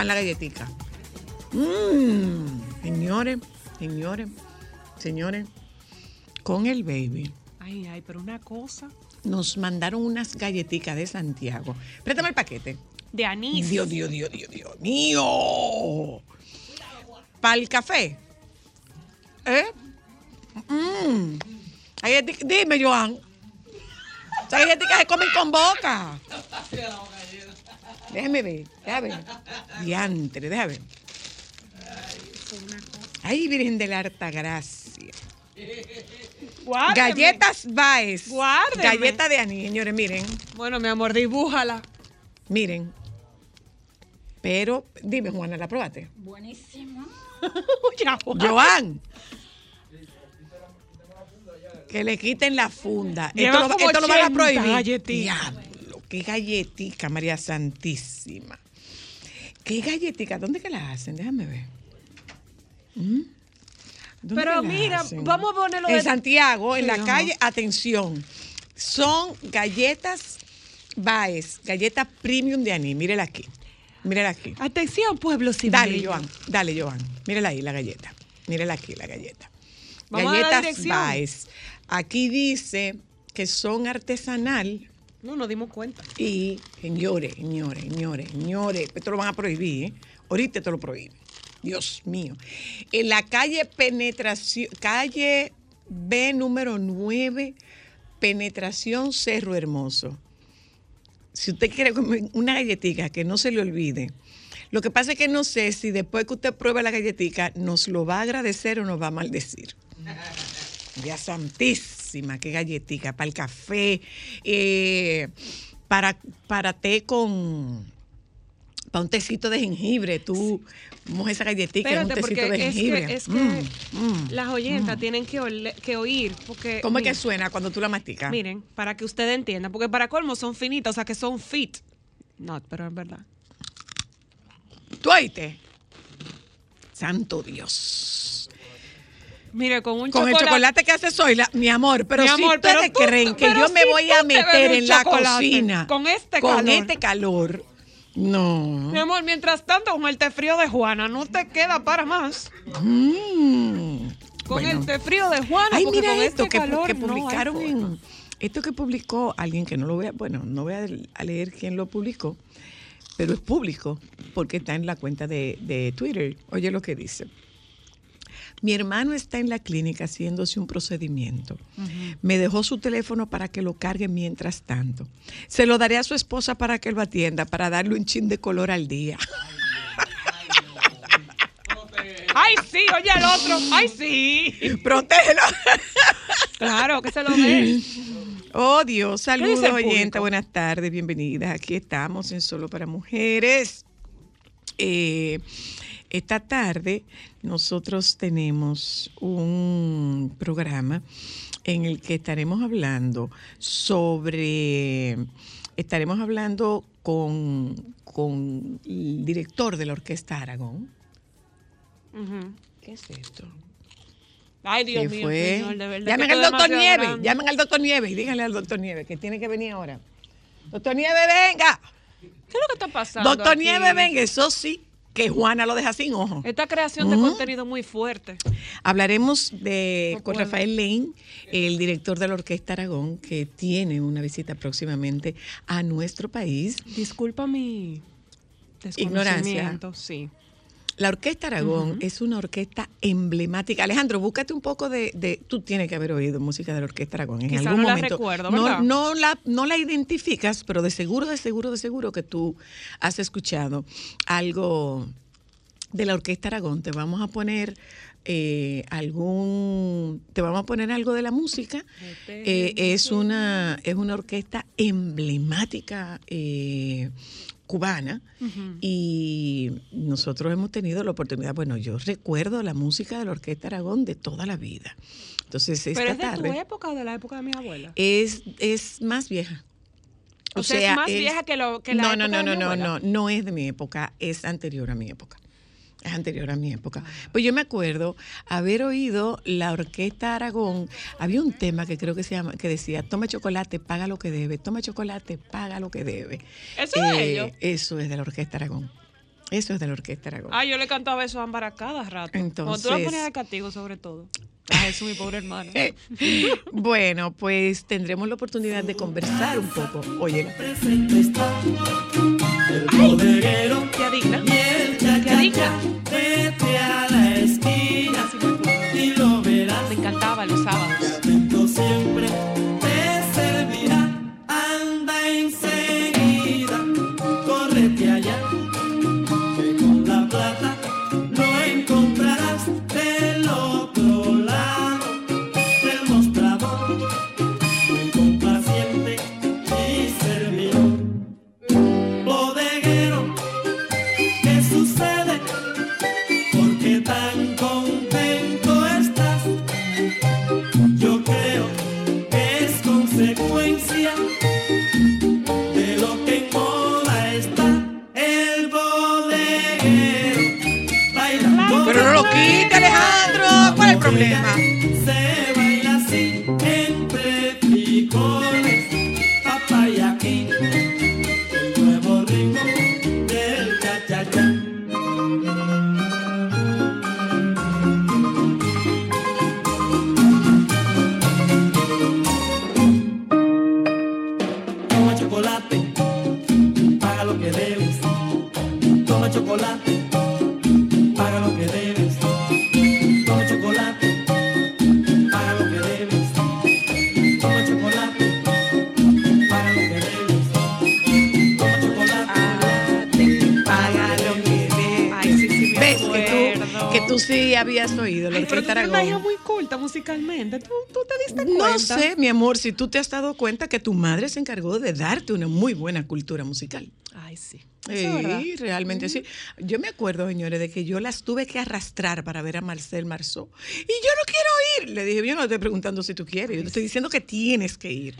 Está la galletica. Mmm, señores, señores, señores, con el baby Ay, ay, pero una cosa nos mandaron unas galletitas de Santiago. Préstame el paquete. de anís. Dios, Dios, Dios, Dios, Dios mío. Para el café. ¿Eh? Mm. Galletica- Dime, Joan. Esas galletitas se comen con boca. Déjame ver, déjame ver. Diantre, déjame ver. Ay, Virgen de la Harta Gracia. Guárdeme. Galletas Baez. Guárdeme. Galleta de anís, señores, miren. Bueno, mi amor, dibújala. Miren. Pero, dime, Juana, ¿la probaste? Buenísimo. Ya, Joan. Que le quiten la funda. Lleva Esto, lo, esto lo van a 80 prohibir. galletitas. Diablo, qué galletica, María Santísima. ¿Qué galletica? ¿Dónde que la hacen? Déjame ver. ¿Mm? ¿Dónde Pero mira, hacen? vamos a ponerlo En de- Santiago, en Sí, la calle, atención. Son galletas Baez, galletas premium de anís. Mírela aquí. Mírela aquí. Atención, pueblo civil. Dale, Joan. Dale, Joan. Mírala ahí, la galleta. Mírala aquí, la galleta. Vamos Galletas. Baez. Aquí dice que son artesanal No nos dimos cuenta. y, señores, señores, señores, señores, esto lo van a prohibir, ¿eh? Ahorita te lo prohíben. Dios mío. En la calle Penetración, calle B número 9, Penetración Cerro Hermoso. Si usted quiere comer una galletita que no se le olvide. Lo que pasa es que no sé si después que usted pruebe la galletita nos lo va a agradecer o nos va a maldecir. Ya santísima, qué galletica, para el café, eh, para, para té con, para un tecito de jengibre, tú mojas esa galletita en un tecito de es jengibre. que, es que Mm, mm. las oyentas tienen que, ole- que oír. Porque, ¿Cómo es que suena cuando tú la masticas? Miren, para que ustedes entiendan, porque para colmo son finitas, o sea que son fit. No, pero es verdad. ¿Tú oíste? Santo Dios. Mire, con un Con el chocolate que hace soy, mi amor, pero Mi si ustedes pero tú- creen que yo me voy a meter en la cocina con este con calor. este calor, no. Mi amor, mientras tanto, con el té frío de Juana, no te queda para más. Mm. Con Bueno. el té frío de Juana, Ay, mira con esto este que, calor que publicaron en esto que publicó alguien que no lo voy a, bueno, no voy a, a leer quién lo publicó, pero es público porque está en la cuenta de, de Twitter. Oye lo que dice. Mi hermano está en la clínica haciéndose un procedimiento. Me dejó su teléfono para que lo cargue mientras tanto. Se lo daré a su esposa para que lo atienda, para darle un chin de color al día. Ay, sí, oye el otro. Ay, sí. Protégelo. Claro, que se lo ve. Oh Dios, saludos público? buenas tardes, bienvenidas. Aquí estamos en Solo para Mujeres. Eh, esta tarde nosotros tenemos un programa en el que estaremos hablando sobre, estaremos hablando con, con el director de la Orquesta Aragón. ¿Qué es esto? Ay, Dios ¿Qué mío, fue? señor, de verdad. Llamen al doctor Nieves, grande. llamen al doctor Nieves y díganle al doctor Nieves que tiene que venir ahora. Doctor Nieves, venga. ¿Qué es lo que está pasando? Doctor? Nieves, venga. Eso sí, que Juana lo deja sin ojo. Esta creación de contenido muy fuerte. Hablaremos de, No con. Rafael Lane, el director de la Orquesta Aragón, que tiene una visita próximamente a nuestro país. Disculpa mi Ignorancia. Sí. La Orquesta Aragón es una orquesta emblemática. Alejandro, búscate un poco de, de- Tú tienes que haber oído música de la Orquesta Aragón en algún no la momento. recuerdo, no, ¿verdad? no la, no la identificas, pero de seguro, de seguro, de seguro que tú has escuchado algo de la Orquesta Aragón. Te vamos a poner eh, algún. Te vamos a poner algo de la música. Eh, es, una, es una orquesta emblemática. eh, cubana y nosotros hemos tenido la oportunidad, bueno, yo recuerdo la música de la Orquesta Aragón de toda la vida. Entonces, esta ¿Pero es de tarde tu época o de la época de mi abuela? es, es más vieja. O sea, es más vieja que lo- que la no, no, época no, de mi no, no, abuela. no, no es de mi época, es anterior a mi época. Es anterior a mi época. Pues yo me acuerdo haber oído la orquesta Aragón. Había un tema que creo que se llama, que decía, toma chocolate, paga lo que debe, toma chocolate, paga lo que debe. Eh, ¿Eso es de ellos? Eso es de la orquesta Aragón. Eso es de la orquesta Aragón. Ah, yo le cantaba eso a Ámbar a cada rato. Cuando tú Entonces- lo ponías de castigo, sobre todo. Ah, eso, mi pobre hermano. Eh, bueno, pues tendremos la oportunidad de conversar un poco. Oye, presente está el bodeguero ¿Qué digna? Y problema? Habías oído la Ay, pero tú una muy culta musicalmente. ¿Tú, tú te diste cuenta? No sé, mi amor, si tú te has dado cuenta que tu madre se encargó de darte una muy buena cultura musical. Ay, sí. Sí, realmente sí. Yo me acuerdo, señores, de que yo las tuve que arrastrar para ver a Marcel Marceau. Y yo no quiero ir. Le dije, yo no te estoy preguntando si tú quieres, yo te estoy diciendo que tienes que ir.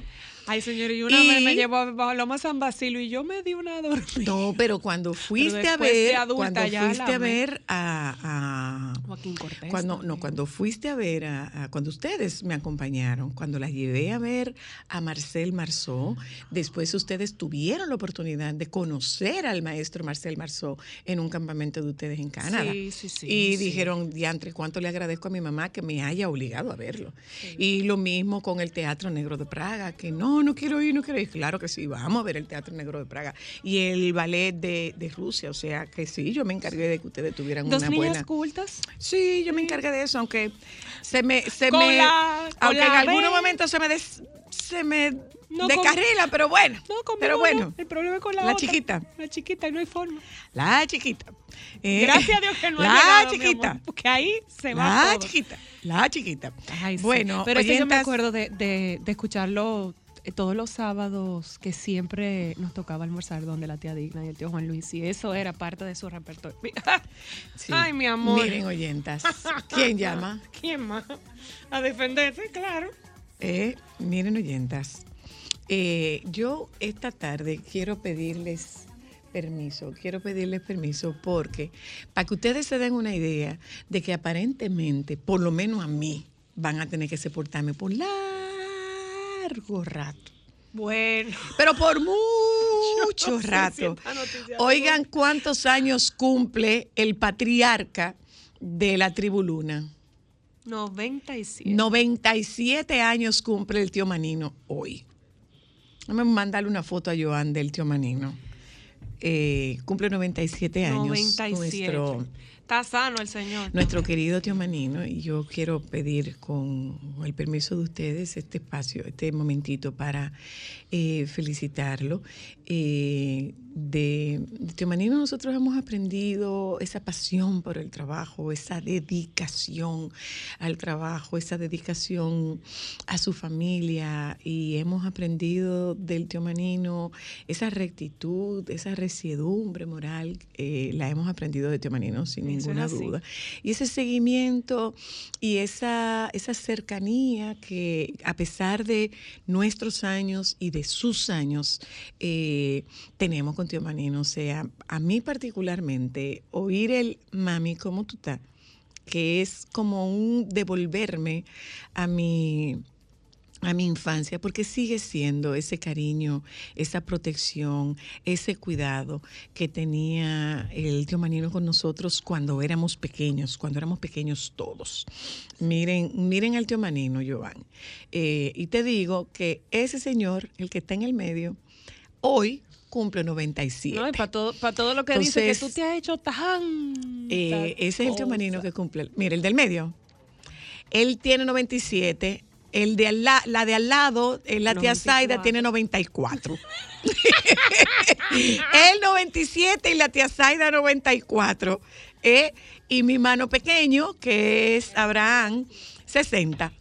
Ay, señor, y una Y- vez me llevó a Loma San Basilio y yo me di una dormida. No, pero cuando fuiste a ver, adulta cuando ya fuiste a ver a, a- Joaquín Cortés. cuando no, cuando fuiste a ver a, a- cuando ustedes me acompañaron, cuando las llevé a ver a Marcel Marceau, después ustedes tuvieron la oportunidad de conocer al maestro Marcel Marceau en un campamento de ustedes en Canadá. Sí, sí, sí, y sí. dijeron, diantre, cuánto le agradezco a mi mamá que me haya obligado a verlo. Y lo mismo con el Teatro Negro de Praga, que no, no quiero ir, no quiero ir. Claro que sí, vamos a ver el Teatro Negro de Praga. Y el ballet de, de Rusia, o sea que sí, yo me encargué de que ustedes tuvieran Dos una niñas buena... cultas. Sí, yo me encargué de eso, aunque se me, se Con me, la- aunque en B. momentos se me des- se me No, descarrila, pero bueno, No, pero bueno, no. El problema es con la, la otra. chiquita. La chiquita y no hay forma. la chiquita. Eh, Gracias a Dios que no la ha llegado, chiquita, amor, porque ahí se va la todo. chiquita, la chiquita. Ay, sí. bueno, pero es que yo me oyentas, acuerdo de, de, de escucharlo todos los sábados que siempre nos tocaba almorzar donde la tía Digna y el tío Juan Luis, y eso era parte de su repertorio. Sí. Ay, mi amor. Miren, oyentas. ¿Quién llama? ¿Quién más? A defenderse, claro. Eh, miren, oyentas. eh, yo esta tarde quiero pedirles permiso, quiero pedirles permiso porque para que ustedes se den una idea de que aparentemente, por lo menos a mí, van a tener que soportarme por largo rato. Bueno. Pero por mucho no rato. Oigan cuántos años cumple el patriarca de la tribu Luna. 97. 97 años cumple el tío Manino hoy. Vamos a mandarle una foto a Joan del tío Manino. Eh, cumple 97 años. 97. Nuestro, Está sano el señor. nuestro querido tío Manino. Y yo quiero pedir con el permiso de ustedes este espacio, este momentito para eh, felicitarlo. Eh, de, de tío Manino nosotros hemos aprendido esa pasión por el trabajo, esa dedicación al trabajo, esa dedicación a su familia y hemos aprendido del tío Manino esa rectitud, esa resiedumbre moral, eh, la hemos aprendido de tío Manino sin ninguna duda. Y ese seguimiento y esa, esa cercanía que a pesar de nuestros años y de sus años eh, tenemos con tío Manino, o sea, a mí particularmente, oír el mami, ¿cómo tú estás? que es como un devolverme a mi a mi infancia, porque sigue siendo ese cariño, esa protección, ese cuidado que tenía el tío Manino con nosotros cuando éramos pequeños, cuando éramos pequeños todos. Miren, miren al tío Manino, Joan. Eh, y te digo que ese señor, el que está en el medio, hoy cumple 97. No, y para todo, para todo lo que dice que Entonces, tú te has hecho tan. Eh, ese es el tío Manino que cumple. Mira, el del medio. Él tiene 97. El de al la, la de al lado, eh, la tía 94. Zaida, tiene 94. Él 97 y la tía Zaida 94. Eh, y mi mano pequeño, que es Abraham, 60.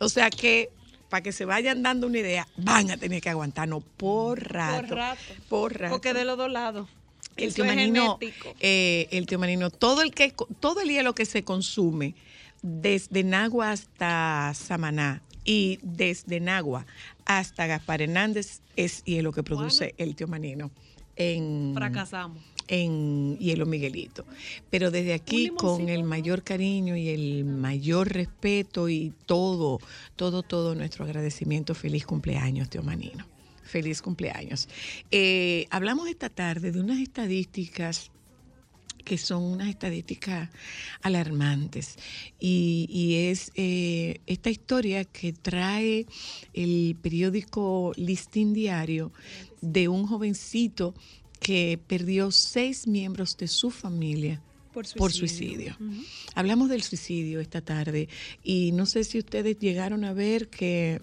O sea que, para que se vayan dando una idea, van a tener que aguantarnos por rato. Por rato. Por rato. Porque de los dos lados. El Eso tío es Manino, genético. eh, el tío Manino, todo el que todo el hielo que se consume desde Nagua hasta Samaná y desde Nagua hasta Gaspar Hernández es hielo que produce el tío Manino en Fracasamos. En Hielo Miguelito. Pero desde aquí, con el mayor cariño y el mayor respeto y todo, todo, todo nuestro agradecimiento, feliz cumpleaños, tío Manino. Feliz cumpleaños. Eh, hablamos esta tarde de unas estadísticas que son unas estadísticas alarmantes. Y, y es eh, esta historia que trae el periódico Listín Diario de un jovencito que perdió seis miembros de su familia Por por suicidio. Hablamos del suicidio esta tarde y no sé si ustedes llegaron a ver que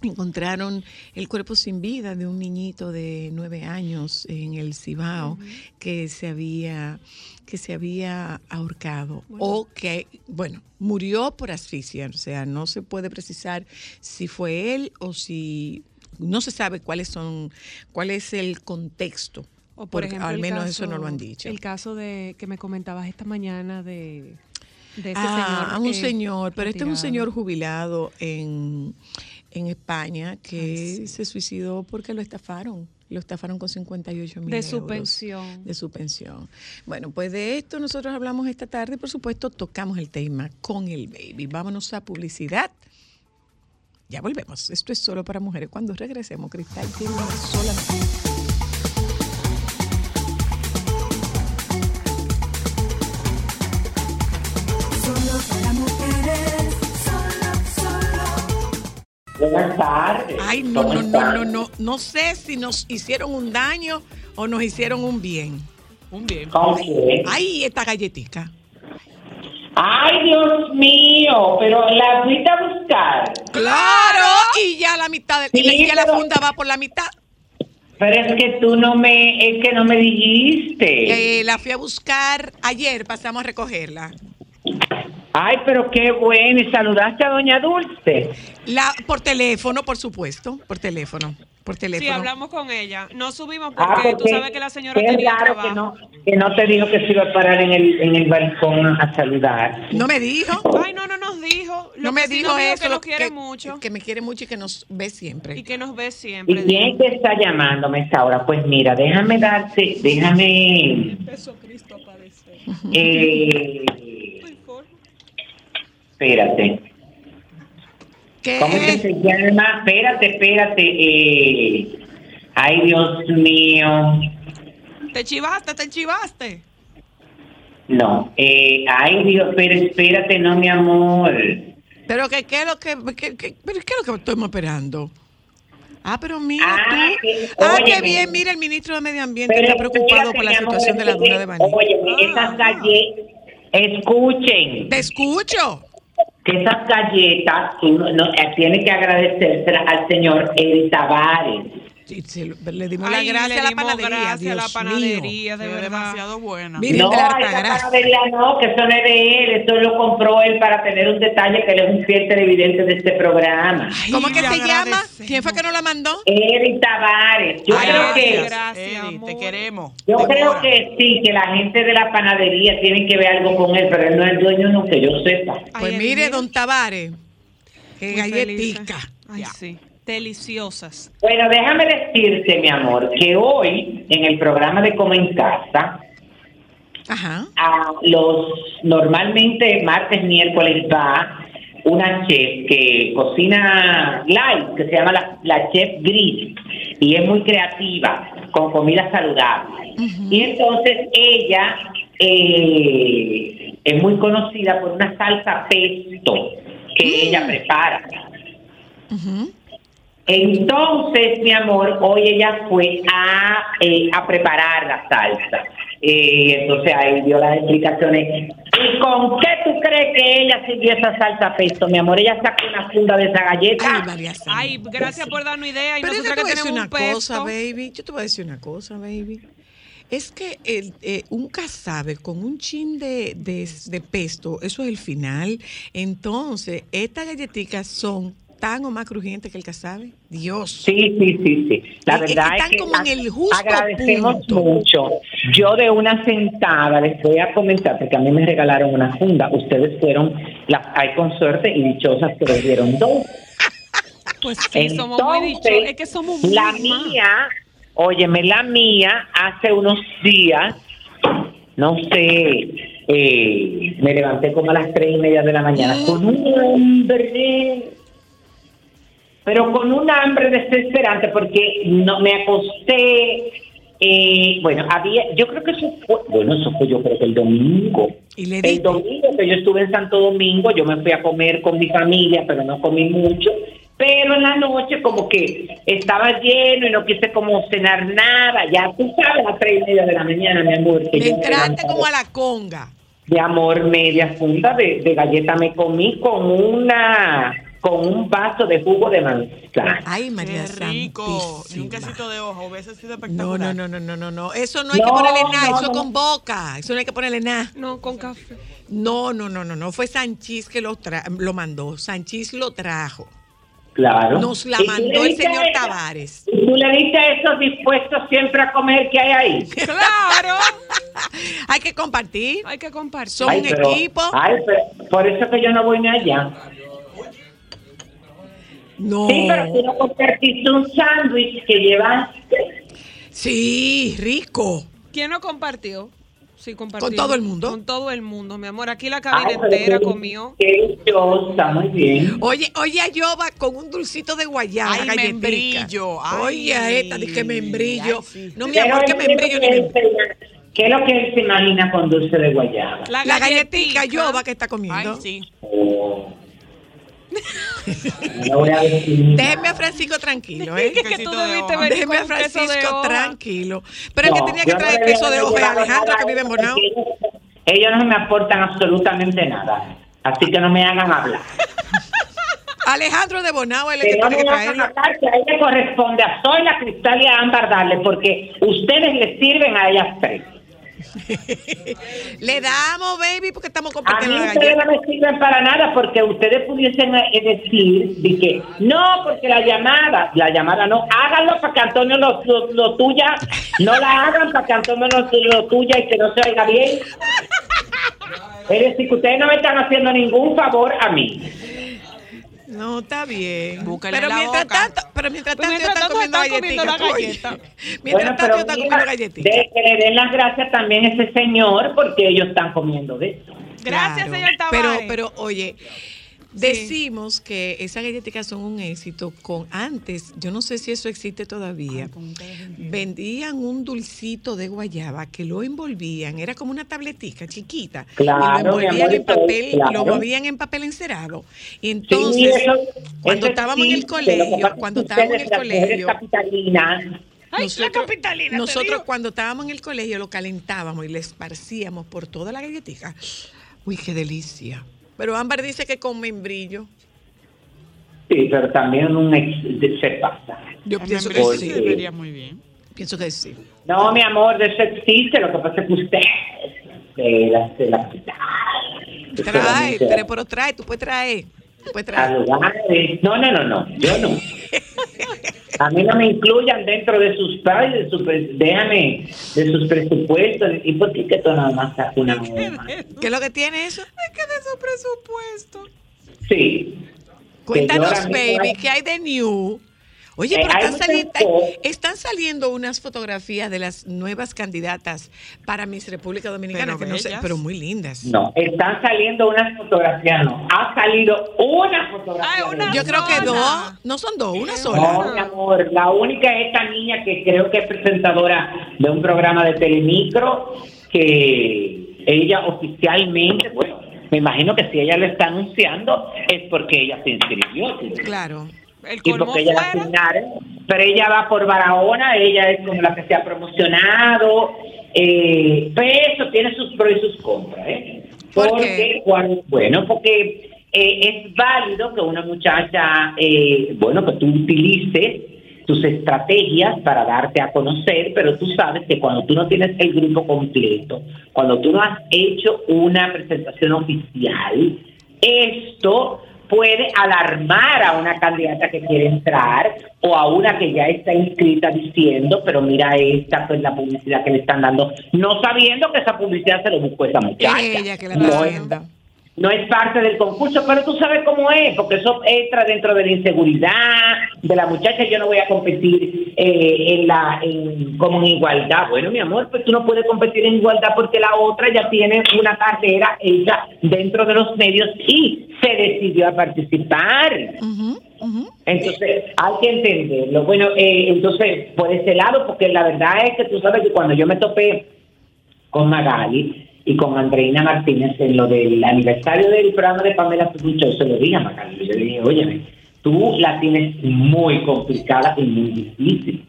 encontraron el cuerpo sin vida de un niñito de nueve años en el Cibao que se había que se había ahorcado o que bueno murió por asfixia. O sea no se puede precisar si fue él o si no se sabe cuáles son cuál es el contexto O por ejemplo, al menos eso no lo han dicho El caso de que me comentabas esta mañana de, de ese Ah, señor. un eh, señor, pero este es un señor jubilado en, en España que Ay, sí. se suicidó porque lo estafaron. Lo estafaron con 58 mil De su euros pensión. De su pensión. Bueno, pues de esto nosotros hablamos esta tarde y por supuesto tocamos el tema con el baby. Vámonos a publicidad. Ya volvemos. Esto es solo para mujeres. Cuando regresemos, Cristal tiene una sola. Solo para mujeres, solo, solo. Buenas tardes. Ay, no, ¿Cómo no, no, no, no. No sé si nos hicieron un daño o nos hicieron un bien. Un bien. ¿Con qué? Ay, esta galletica. Ay, Dios mío, pero la fuiste a buscar. Claro, y ya la mitad, de, y la- ya la funda va por la mitad. Pero es que tú no me, es que no me dijiste. Eh, la fui a buscar ayer, pasamos a recogerla. Ay, pero qué bueno. ¿Y saludaste a doña Dulce? La, por teléfono, por supuesto, por teléfono, por teléfono. Sí, hablamos con ella. No subimos Ah, porque tú porque sabes que la señora qué tenía raro trabajo. que no, que no te dijo que se iba a parar en el, en el balcón a saludar. No me dijo. Ay, no, no nos dijo. Lo No me que sí dijo nos eso. Que lo nos quiere mucho Que me quiere mucho y que nos ve siempre. y que nos ve ¿Y siempre. quién te está llamándome a esta hora? Pues mira, déjame darte, déjame... Eso Cristo aparece. Eh, espérate. ¿Qué? ¿Cómo que se llama? Espérate, espérate. Eh, ay, Dios mío. Te chivaste, te chivaste. No. Eh, ay, Dios, pero espérate, no, mi amor. Pero que, ¿qué es lo que, que- que- pero qué es lo que estamos esperando? Ah, pero mira Ah, tú. que- ah, qué bien, mira, el ministro de Medio Ambiente está preocupado por la amor, situación de la duna de Baní. Oye, esas galletas, escuchen, Te escucho. Que esas galletas, tú no, eh, tienes que agradecérselas al señor Eri Tavares. Le dimos Ay, la gracia le a la panadería. gracias a la panadería, de verdad. demasiado buena. Miren no, de la panadería no, que eso no es de él, eso lo compró él para tener un detalle que él es un fiel televidente de este programa. Mío. ¿Cómo Ay, que se llama? ¿Quién fue que nos la mandó? Eri Tavares, yo Ay, creo gracias, que... Gracias, te queremos. Yo Te creo que sí, que la gente de la panadería tiene que ver algo con él, pero él no es el dueño, no que yo sepa. Ay, Pues mire, don Tavares. Muy galletica. felices. Ay, sí. Deliciosas. Bueno, déjame decirte, mi amor, que hoy en el programa de Como en Casa, Ajá. a los normalmente martes, miércoles va una chef que cocina live, que se llama la, la chef Gris, y es muy creativa, con comida saludable. Y entonces ella eh, es muy conocida por una salsa pesto que ella prepara. Entonces, mi amor, hoy ella fue a, eh, a preparar la salsa. Eh, entonces ahí dio las explicaciones. ¿Y con qué tú crees que ella sirvió esa salsa pesto, mi amor? Ella sacó una funda de esa galleta. Ay. Ay, gracias por darnos idea. Y Pero yo te voy a que decir tenemos una un pesto. cosa, baby. Yo te voy a decir una cosa, baby. Es que el, eh, un casabe con un chin de, de, de pesto, eso es el final. Entonces, estas galletitas son tan o más crujientes que el casabe. Dios. Sí, sí, sí, sí. La Es que verdad es están que como en el justo agradecemos punto. mucho. Yo de una sentada les voy a comentar, porque a mí me regalaron una funda. Ustedes fueron las hay con suerte y dichosas que les dieron dos. Pues sí, somos muy Entonces, dichos. Es que somos muy La mía, óyeme, la mía hace unos días, no sé, eh, me levanté como a las tres y media de la mañana con un hambre, pero con un hambre desesperante porque no me acosté. eh, bueno, había, yo creo que eso fue, bueno, eso fue yo creo que el domingo. Y le El domingo que yo estuve en Santo Domingo, yo me fui a comer con mi familia, pero no comí mucho. Pero en la noche como que estaba lleno y no quise como cenar nada. Ya tú sabes, a las tres y media de la mañana, mi amor. Que me Entraste como a la conga. Mi amor, media funda de, de galleta me comí con una con un vaso de jugo de manzana. Ay, María Qué rico. Y un quesito de ojo. Hubiese sido espectacular. no, no, no, no, no, no. Eso no hay que ponerle nada, no, eso no. con boca. Eso no hay que ponerle nada. No, con café. No, no, no, no, no. Fue Sanchís que lo, tra- lo mandó. Sanchís lo trajo. Claro. Nos la mandó el señor Tavares. Y tú le diste a esos dispuestos siempre a comer que hay ahí. ¡Claro! Hay que compartir. Hay que compartir. Son un pero- equipo. Ay, pero por eso que yo no voy ni allá. No. Sí, pero tú no compartiste un sándwich que llevaste. Sí, rico. ¿Quién no compartió? Sí, compartió. ¿Con todo el mundo? Con todo el mundo, mi amor. Aquí la cabina entera qué- comió. Qué dichosa, muy bien. Oye, oye, a Yoba con un dulcito de guayaba. Ay, galletica. membrillo, ay. Oye, a esta, dije membrillo. Ay, sí. No, mi Pero amor, que membrillo ni membrillo. ¿Qué es lo que él se imagina con dulce de guayaba? La, La galletica Yoba que está comiendo. Ay, sí. Oh. Déjeme a Francisco tranquilo, ¿eh? que tú debiste venir Déjeme a Francisco tranquilo. Pero el No, que tenía que no traer debía queso de hoja es Alejandro, que vive en Bonao. ellos- no me aportan absolutamente nada. Así que no me hagan hablar. Alejandro de Bonao es el que no tiene que traerlo. a ella corresponde a Zoila, Cristal y a Ámbar darle, porque ustedes le sirven a ellas tres. Le damos, baby, porque estamos A mí compartiendo ustedes no me sirven para nada porque ustedes pudiesen eh, decir de que no, porque la llamada, la llamada no, háganlo para que Antonio lo, lo, lo tuya, no la hagan para que Antonio lo, lo tuya y que no se oiga bien. Es decir, que ustedes no me están haciendo ningún favor a mí. No, está bien. Búscale pero la mientras boca. tanto, pero mientras Pues tanto, mientras tanto comiendo están comiendo oye. galleta. Mientras tanto, yo están comiendo galletitas. de que le den las gracias también a ese señor porque ellos están comiendo de eso. Gracias, Claro. señor Pero, Tavares. pero, oye, decimos que esas galletitas son un éxito con antes, yo no sé si eso existe todavía. Vendían un dulcito de guayaba que lo envolvían, era como una tabletica chiquita. Claro, y lo envolvían amor, en papel, claro. lo movían en papel encerado. Y Sí, entonces, eso- cuando eso estábamos en el colegio, cuando estábamos en el colegio, capitalinas, Ay, la capitalina, te nosotros cuando estábamos en el colegio lo calentábamos y le esparcíamos por toda la galletita. Uy, qué delicia. Pero Ámbar dice que con membrillo. Sí, pero también un ex de- se pasa. Yo El pienso que sí. se vería muy bien. Pienso que sí. No, mi amor, de eso existe, lo que pasa es que usted de la, de la capital. Trae, pero trae, tú puedes traer. A lugares. No, no, no, no, yo no. A mí no me incluyan dentro de sus pagos, de su, pre- déjame, de sus presupuestos. ¿Y por qué que tú nada más sacas una goma? ¿Qué es lo que tiene eso? Es que de su presupuesto. Sí. Cuéntanos, baby, ¿qué hay de new? Oye, Eh, pero están, cosas. están saliendo unas fotografías de las nuevas candidatas para Miss República Dominicana, Pero que no sé, pero muy lindas. No, están saliendo unas fotografías, no. Ha salido una fotografía. Ay, una. Yo creo que dos, no son dos, una No, sola. mi amor, la única es esta niña que creo que es presentadora de un programa de Telemicro, que ella oficialmente, bueno, me imagino que si ella lo está anunciando es porque ella se inscribió. ¿sí? Claro. El Y porque ella la fuera. asignaron, pero ella va por Barahona, ella es como la que se ha promocionado, eh, pero eso tiene sus pros y sus contras, ¿eh? ¿Por porque, cuando- bueno, porque eh, es válido que una muchacha, eh, bueno, que tú utilices tus estrategias para darte a conocer, pero tú sabes que cuando tú no tienes el grupo completo, cuando tú no has hecho una presentación oficial, esto puede alarmar a una candidata que quiere entrar o a una que ya está inscrita diciendo, pero mira esta pues la publicidad que le están dando, no sabiendo que esa publicidad se lo buscó esa muchacha. Ella que la No. No es parte del concurso, pero tú sabes cómo es, porque eso entra dentro de la inseguridad de la muchacha. Yo no voy a competir eh, en la, en, como en igualdad. Bueno, mi amor, pues tú no puedes competir en igualdad porque la otra ya tiene una carrera ella dentro de los medios y se decidió a participar. Entonces, hay que entenderlo. Bueno, eh, entonces, por ese lado, porque la verdad es que tú sabes que cuando yo me topé con Magali y con Andreina Martínez en lo del aniversario del programa de Pamela Pucho, se lo dije a Magali. Yo le dije, óyeme, tú la tienes muy complicada y muy difícil.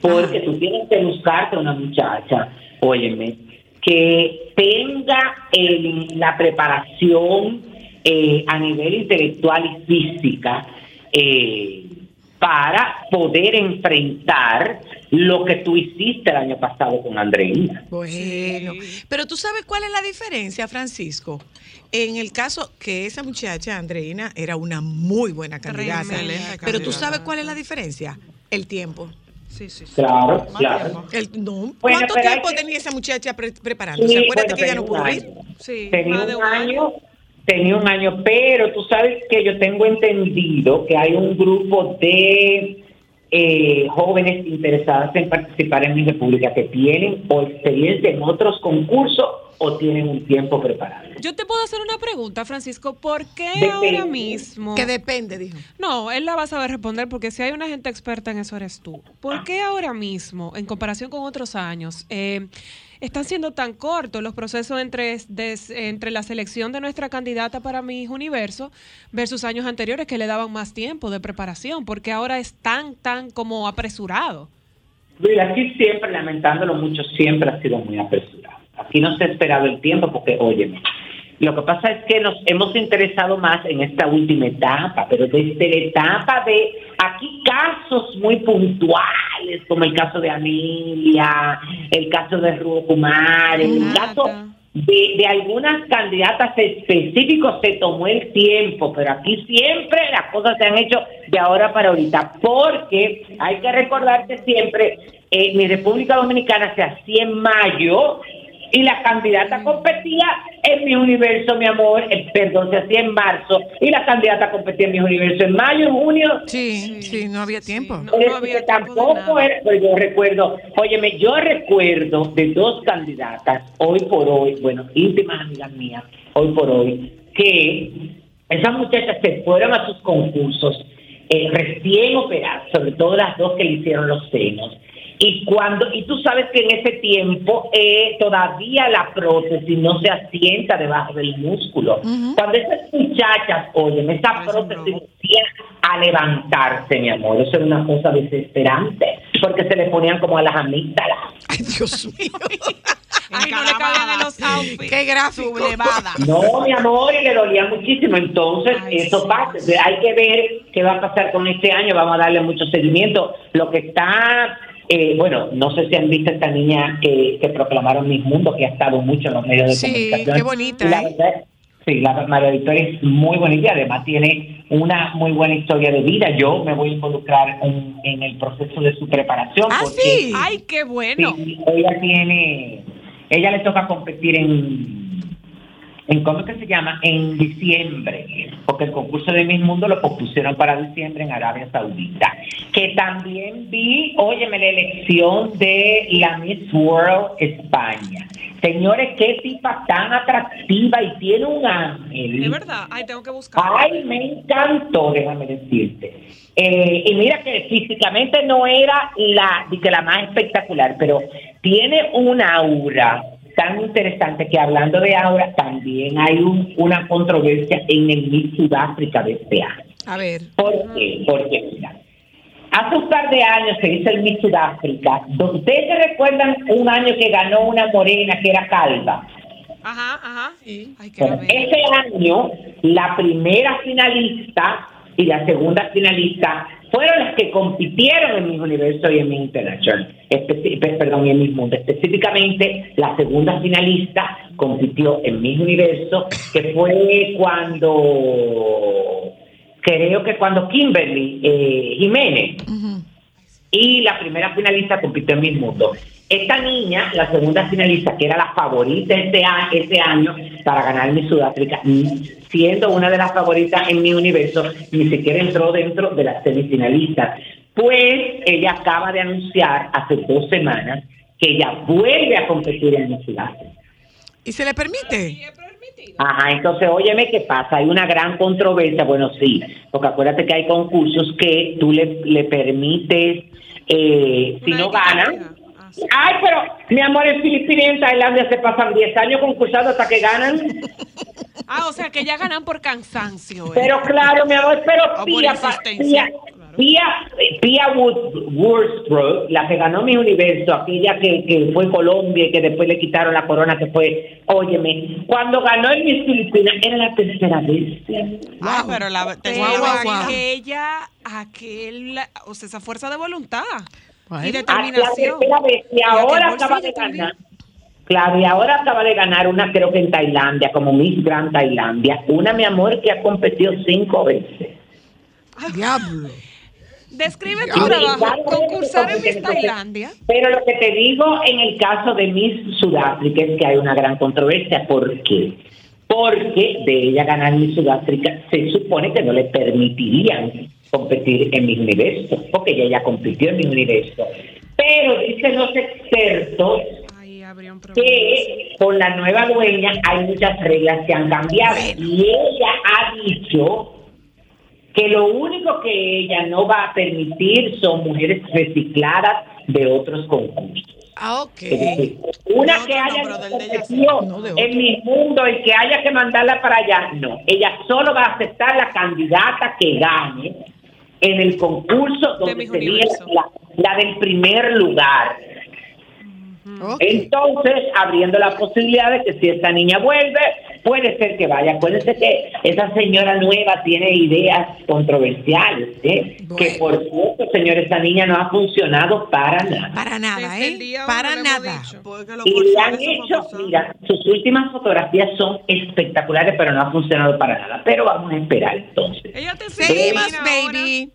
Porque tú tienes que buscarte una muchacha, óyeme, que tenga el- la preparación eh, a nivel intelectual y física eh, para poder enfrentar lo que tú hiciste el año pasado con Andreina. Bueno, pero tú sabes cuál es la diferencia, Francisco. En el caso que esa muchacha, Andreina, era una muy buena candidata. Tremenda Pero tú sabes cuál es la diferencia. El tiempo. Sí, sí, sí. Claro, Más claro. tiempo. El, no, Bueno, ¿Cuánto tiempo que- tenía esa muchacha pre- preparándose? Sí, Acuérdate bueno, que ella no tenía pudo ir. año. Sí, Tenía un año, tenía un año, pero tú sabes que yo tengo entendido que hay un grupo de eh, jóvenes interesadas en participar en mi república que tienen o experiencia en otros concursos o tienen un tiempo preparado. Yo te puedo hacer una pregunta, Francisco. ¿Por qué Depende. ahora mismo? Que depende, dijo. No, él la va a saber responder porque si hay una gente experta en eso eres tú. ¿Por qué ahora mismo, en comparación con otros años, eh, están siendo tan cortos los procesos entre, entre la selección de nuestra candidata para Miss Universo versus años anteriores que le daban más tiempo de preparación? Porque ahora es tan, tan como apresurado. Luis, aquí siempre, lamentándolo mucho, siempre ha sido muy apresurado. Aquí no se ha esperado el tiempo porque, óyeme, Lo que pasa es que nos hemos interesado más en esta última etapa, pero desde la etapa de aquí casos muy puntuales, como el caso de Amelia, el caso de Rubo Kumar, el caso de, de algunas candidatas específicos se tomó el tiempo, pero aquí siempre las cosas se han hecho de ahora para ahorita, porque hay que recordar que siempre eh, mi República Dominicana se hacía en mayo y la candidata competía en mi universo, mi amor, eh, perdón, se hacía en marzo y la candidata competía en mi universo en mayo, en junio, Sí, sí, no había tiempo. no. es había tiempo tampoco nada. era, pues yo recuerdo, óyeme, yo recuerdo de dos candidatas, hoy por hoy, bueno, íntimas amigas mías, hoy por hoy, que esas muchachas se fueron a sus concursos eh, recién operadas, sobre todo las dos que le hicieron los senos. Y cuando y tú sabes que en ese tiempo eh, todavía la prótesis no se asienta debajo del músculo. Cuando esas muchachas, oye, esa prótesis empieza a levantarse, mi amor, eso era una cosa desesperante, porque se le ponían como a las amígdalas. Ay, Dios mío. Ay, no le cabían en los outfits. Qué gráfico. Sublevada. No, mi amor, y le dolía muchísimo. Entonces, Ay, eso sí, pasa. Hay que ver qué va a pasar con este año. Vamos a darle mucho seguimiento. Lo que está, eh, bueno, no sé si han visto esta niña que, que proclamaron Mis Mundo, que ha estado mucho en los medios de Sí, comunicación. qué bonita, la ¿eh? Sí, la María Victoria es muy bonita y además tiene una muy buena historia de vida. Yo me voy a involucrar en, en el proceso de su preparación. Ah, porque sí. Ay, qué bueno. Sí, ella tiene, ella le toca competir en, en ¿cómo es que se llama? En diciembre, porque el concurso de Miss Mundo lo pospusieron para diciembre en Arabia Saudita. Que también vi, óyeme, la elección de la Miss World España. Señores, qué tipa tan atractiva y tiene un ángel. Es verdad. Ay, tengo que buscar. Ay, me encantó, déjame decirte. Eh, y mira que físicamente no era la, que la más espectacular, pero tiene un aura tan interesante que hablando de aura, también hay un- una controversia en el Miss Sudáfrica de este año. A ver. ¿Por qué? Porque, mira, hace un par de años se hizo el Miss Sudáfrica. ¿Ustedes se recuerdan un año que ganó una morena que era calva? Ajá, ajá. Ay, qué Bueno, ese año, la primera finalista y la segunda finalista fueron las que compitieron en mi universo y en mi international, perdón, y en mi mundo. Específicamente, la segunda finalista compitió en mi universo, que fue cuando, creo que cuando Kimberly eh, Jiménez y la primera finalista compitió en Miss Mundo. Esta niña, la segunda finalista, que era la favorita este, a- este año para ganar Miss Sudáfrica, siendo una de las favoritas en mi universo, ni siquiera entró dentro de las semifinalistas. Pues ella acaba de anunciar hace dos semanas que ella vuelve a competir en Miss Sudáfrica. ¿Y se le permite? Ajá, entonces, óyeme, ¿qué pasa? Hay una gran controversia. Bueno, sí, porque acuérdate que hay concursos que tú le, le permites, eh, si no etiqueta Ah. Ay, pero mi amor, en Filipinas y en Tailandia se pasan 10 años concursando hasta que ganan. Ah, o sea que ya ganan por cansancio. ¿eh? Pero claro, mi amor, pero Pia. Pia, Pia, Pia Wood- la que ganó mi universo, aquella que, que fue Colombia y que después le quitaron la corona, que fue, óyeme, cuando ganó en mis Filipinas, era la tercera vez. Ay, pero la Guau, guau, guau. aquella, aquel, o sea, esa fuerza de voluntad Y Ah, determinación. vez, y ahora acaba de ganar. Claro, y ahora acaba de ganar una, creo que en Tailandia, como Miss Grand Tailandia. Una, mi amor, que ha competido cinco veces. Diablo. Describe tu claro, trabajo, concursar en Miss Tailandia. Pero lo que te digo en el caso de Miss Sudáfrica es que hay una gran controversia. ¿Por qué? Porque de ella ganar Miss Sudáfrica se supone que no le permitirían competir en Miss Universo, porque ella ya compitió en Miss Universo. Pero dicen los expertos que con la nueva dueña hay muchas reglas que han cambiado. Y ella ha dicho que lo único que ella no va a permitir son mujeres recicladas de otros concursos. Ah, ok. Decir, una que haya no, No, de en mi mundo y que haya que mandarla para allá, no. Ella solo va a aceptar la candidata que gane en el concurso donde Universo. la, la del primer lugar. Entonces, abriendo la posibilidad de que si esta niña vuelve, puede ser que vaya, puede ser que esa señora nueva tiene ideas controversiales, ¿eh? que por cierto, señor, esa niña no ha funcionado para nada. Para nada, ¿eh? Para nada. Y le han hecho, forzado. mira, sus últimas fotografías son espectaculares, pero no ha funcionado para nada. Pero vamos a esperar entonces. Ella te Seguimos, baby.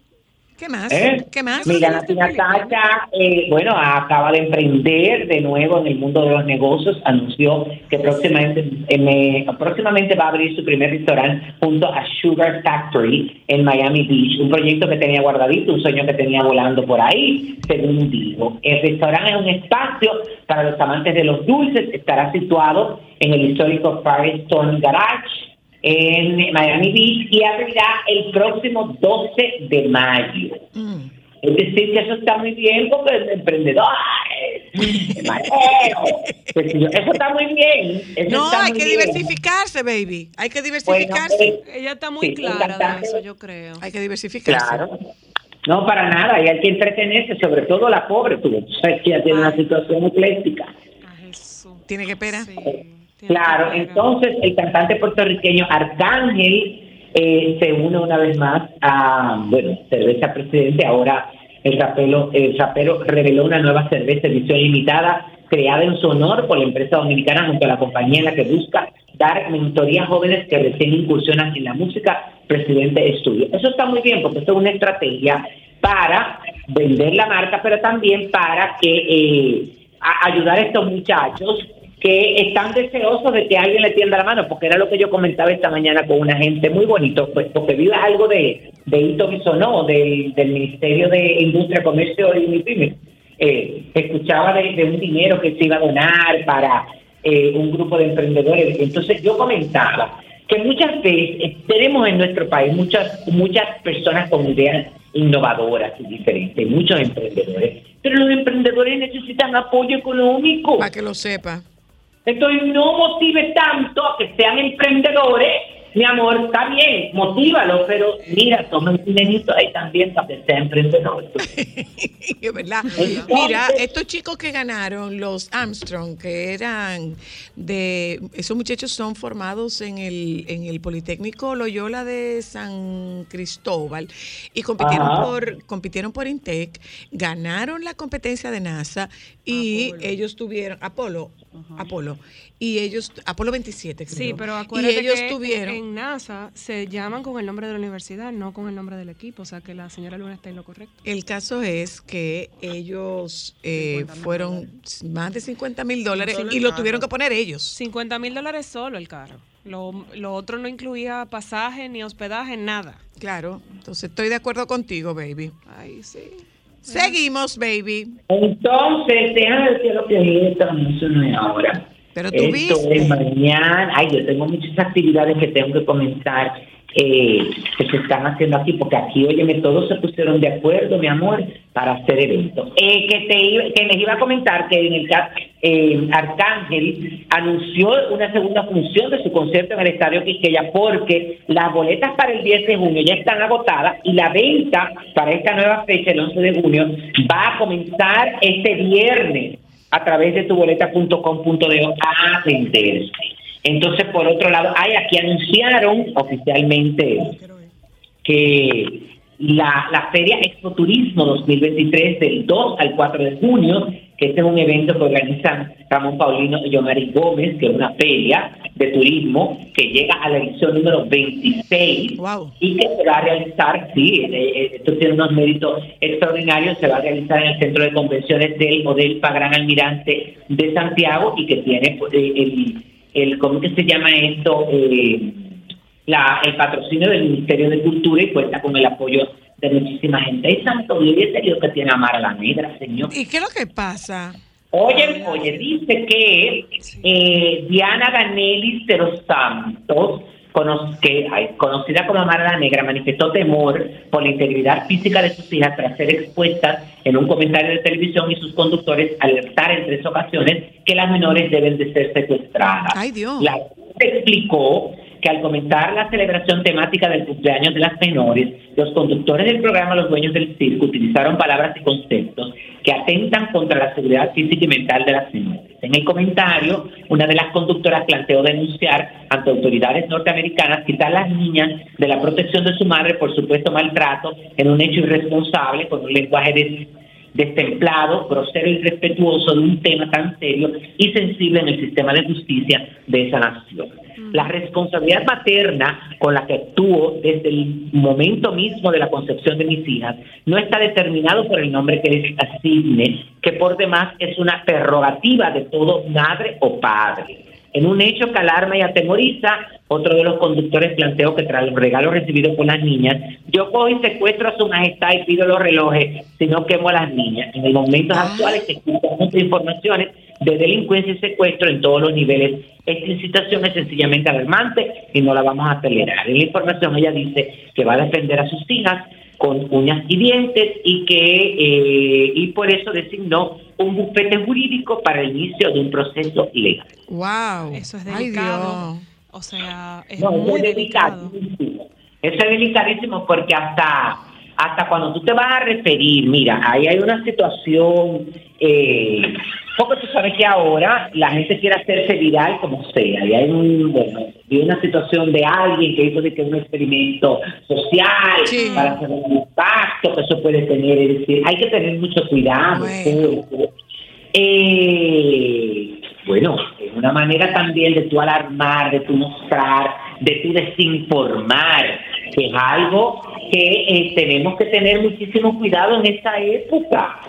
¿Qué más? ¿Eh? ¿Qué más? Mira, no está Natacha, eh, bueno, acaba de emprender de nuevo en el mundo de los negocios. Anunció que próximamente, eh, me- próximamente va a abrir su primer restaurante junto a Sugar Factory en Miami Beach. Un proyecto que tenía guardadito, un sueño que tenía volando por ahí, según digo. El restaurante es un espacio para los amantes de los dulces. Estará situado en el histórico Firestone Garage en Miami Beach y abrirá el próximo 12 de mayo. Mm. Es decir, que eso está muy bien porque el emprendedor, el mareo, qué sé yo, eso está muy bien. eso No, está hay muy que bien. diversificarse, baby. Hay que Bueno, diversificarse. eh, Ella está muy Sí, clara de eso, yo creo. Hay que diversificarse. Claro. No, para nada, y hay que entretenerse, sobre todo la pobre, tú sabes que ella tiene una situación ecléctica. Tiene que esperar. Sí, tiene Claro, entonces el cantante puertorriqueño Arcángel eh, se une una vez más a, bueno, cerveza presidente. Ahora el rapero, el rapero reveló una nueva cerveza edición limitada creada en su honor por la empresa dominicana junto a la compañía en la que busca dar mentoría a jóvenes que recién incursionan en la música, Presidente Estudio. Eso está muy bien porque esto es una estrategia para vender la marca, pero también para que eh, a- ayudar a estos muchachos que están deseosos de que alguien le tienda la mano, porque era lo que yo comentaba esta mañana con una gente muy bonito, pues porque vive algo de, de Hito Bisonó, del, del Ministerio de Industria, Comercio y MIPIMES. Eh, escuchaba de, un dinero que se iba a donar para eh, un grupo de emprendedores. Entonces yo comentaba que muchas veces tenemos en nuestro país muchas, muchas personas con ideas innovadoras y diferentes, muchos emprendedores, pero los emprendedores necesitan apoyo económico. Para que lo sepa. Entonces no motive tanto a que sean emprendedores, mi amor, está bien, motívalo, pero mira, toma un dinerito ahí también para que sea emprendedor. Es verdad. Entonces- Mira, estos chicos que ganaron, los Armstrong, que eran de. Esos muchachos son formados en el, en el Politécnico Loyola de San Cristóbal y compitieron Ajá. por compitieron por Intec, ganaron la competencia de NASA y ellos tuvieron. Apolo. Apolo. Y ellos. Apolo 27, creo. Sí, pero Y acuérdate ellos que tuvieron. en NASA se llaman con el nombre de la universidad, no con el nombre del equipo. O sea que la señora Luna está en lo correcto. El caso es que ellos eh, fueron más de 50 mil dólares y lo tuvieron que poner ellos. 50 mil dólares solo el carro. Lo, lo otro no incluía pasaje ni hospedaje, nada. Claro, entonces estoy de acuerdo contigo, baby. Ay, sí. Seguimos, baby. Entonces, déjame decir lo que es esto, no es ahora. Pero tú Esto viste. es mañana. Ay, yo tengo muchas actividades que tengo que comenzar, eh, que se están haciendo aquí, porque aquí, óyeme, todos se pusieron de acuerdo, mi amor, para hacer eventos. Eh, que, te que les iba a comentar que en el eh, Arcángel anunció una segunda función de su concierto en el Estadio Quisqueya, porque las boletas para el 10 de junio ya están agotadas y la venta para esta nueva fecha, el 11 de junio, va a comenzar este viernes a través de tuboleta.com.de a venderse. Entonces, por otro lado, hay aquí anunciaron oficialmente que la, la Feria Expo Turismo 2023 del 2 al 4 de junio, que este es un evento que organizan Ramón Paulino y Yomari Gómez, que es una feria de turismo que llega a la edición número 26 Wow. y que se va a realizar, sí, eh, eh, esto tiene unos méritos extraordinarios, se va a realizar en el Centro de Convenciones del Odelpa Gran Almirante de Santiago y que tiene pues, eh, el, el, ¿cómo que se llama esto? Eh, la, el patrocinio del Ministerio de Cultura y cuenta con el apoyo de muchísima gente. Es Santo Dios y ese Dios que tiene a Mara la Negra, señor. ¿Y qué es lo que pasa? Oye, oye, dice que eh, Diana Ganelis de los Santos, que, conocida como Mara la Negra, manifestó temor por la integridad física de sus hijas tras ser expuestas en un comentario de televisión y sus conductores alertar en tres ocasiones que las menores deben de ser secuestradas. Ay, Dios. La explicó que al comentar la celebración temática del cumpleaños de las menores, los conductores del programa Los Dueños del Circo utilizaron palabras y conceptos que atentan contra la seguridad física y mental de las menores. En el comentario, una de las conductoras planteó denunciar ante autoridades norteamericanas quitar a las niñas de la protección de su madre por supuesto maltrato en un hecho irresponsable con un lenguaje des- destemplado, grosero y respetuoso de un tema tan serio y sensible en el sistema de justicia de esa nación. La responsabilidad materna con la que actúo desde el momento mismo de la concepción de mis hijas no está determinado por el nombre que les asigne, que por demás es una prerrogativa de todo madre o padre. En un hecho que alarma y atemoriza, otro de los conductores planteó que tras los regalos recibidos por las niñas, yo cojo y secuestro a su majestad y pido los relojes, si no quemo a las niñas. En los momentos actuales se escuchan muchas informaciones de delincuencia y secuestro en todos los niveles. Esta incitación es sencillamente alarmante y no la vamos a acelerar. En la información ella dice que va a defender a sus hijas con uñas y dientes y que eh, y por eso designó un bufete jurídico para el inicio de un proceso legal. Wow. Eso es delicado. O sea, es No, muy es delicado. delicadísimo. Eso es delicadísimo porque hasta, hasta cuando tú te vas a referir, mira, ahí hay una situación, eh, porque tú sabes que ahora la gente quiere hacerse viral como sea, y hay un, bueno, una situación de alguien que hizo de que un experimento social Sí. para hacer un impacto que eso puede tener, es decir, hay que tener mucho cuidado. Bueno. eh, bueno, es una manera también de tú alarmar, de tú mostrar, de tú desinformar, que es algo que eh, tenemos que tener muchísimo cuidado en esta época.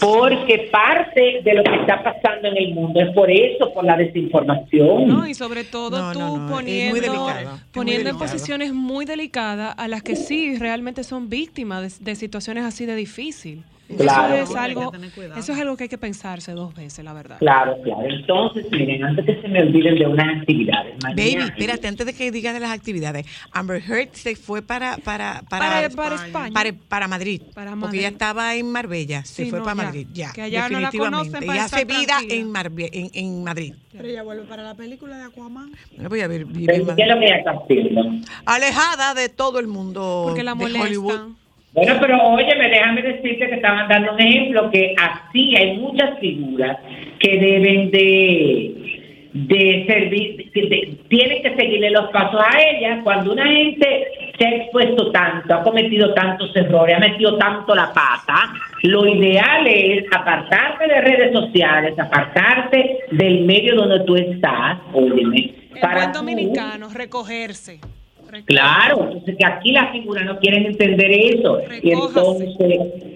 Porque parte de lo que está pasando en el mundo es por eso, por la desinformación. No, y sobre todo No, tú no, no, es poniendo, delicado, poniendo en posiciones muy delicadas a las que sí realmente son víctimas de, de situaciones así de difícil. Claro. Eso es algo, eso es algo que hay que pensarse dos veces, la verdad. Claro, claro. Entonces, miren, antes que se me olviden de unas actividades. Baby, mañana- espérate, antes de que digas de las actividades. Amber Heard se fue para para para Para- para España. para, para Madrid, Para porque Madrid. ella estaba en Marbella, se Sí, fue no, para ya. Madrid, ya, Que allá no la definitivamente. conocen y para hace estar vida en, Marbe- en, en Madrid. Pero ella vuelve para la película de Aquaman. Bueno, voy a ver, vive Pero, en ¿Qué Madrid. ella haciendo? alejada de todo el mundo Porque la de Hollywood. Bueno, pero óyeme, déjame decirte que estaban dando un ejemplo que así hay muchas figuras que deben de, de servir, que de- tienen que seguirle los pasos a ella. Cuando una gente se ha expuesto tanto, ha cometido tantos errores, ha metido tanto la pata, lo ideal es apartarte de redes sociales, apartarte del medio donde tú estás, óyeme, El para buen dominicano, recogerse. Recogerse. Claro, entonces que aquí las figuras no quieren entender eso. Y entonces,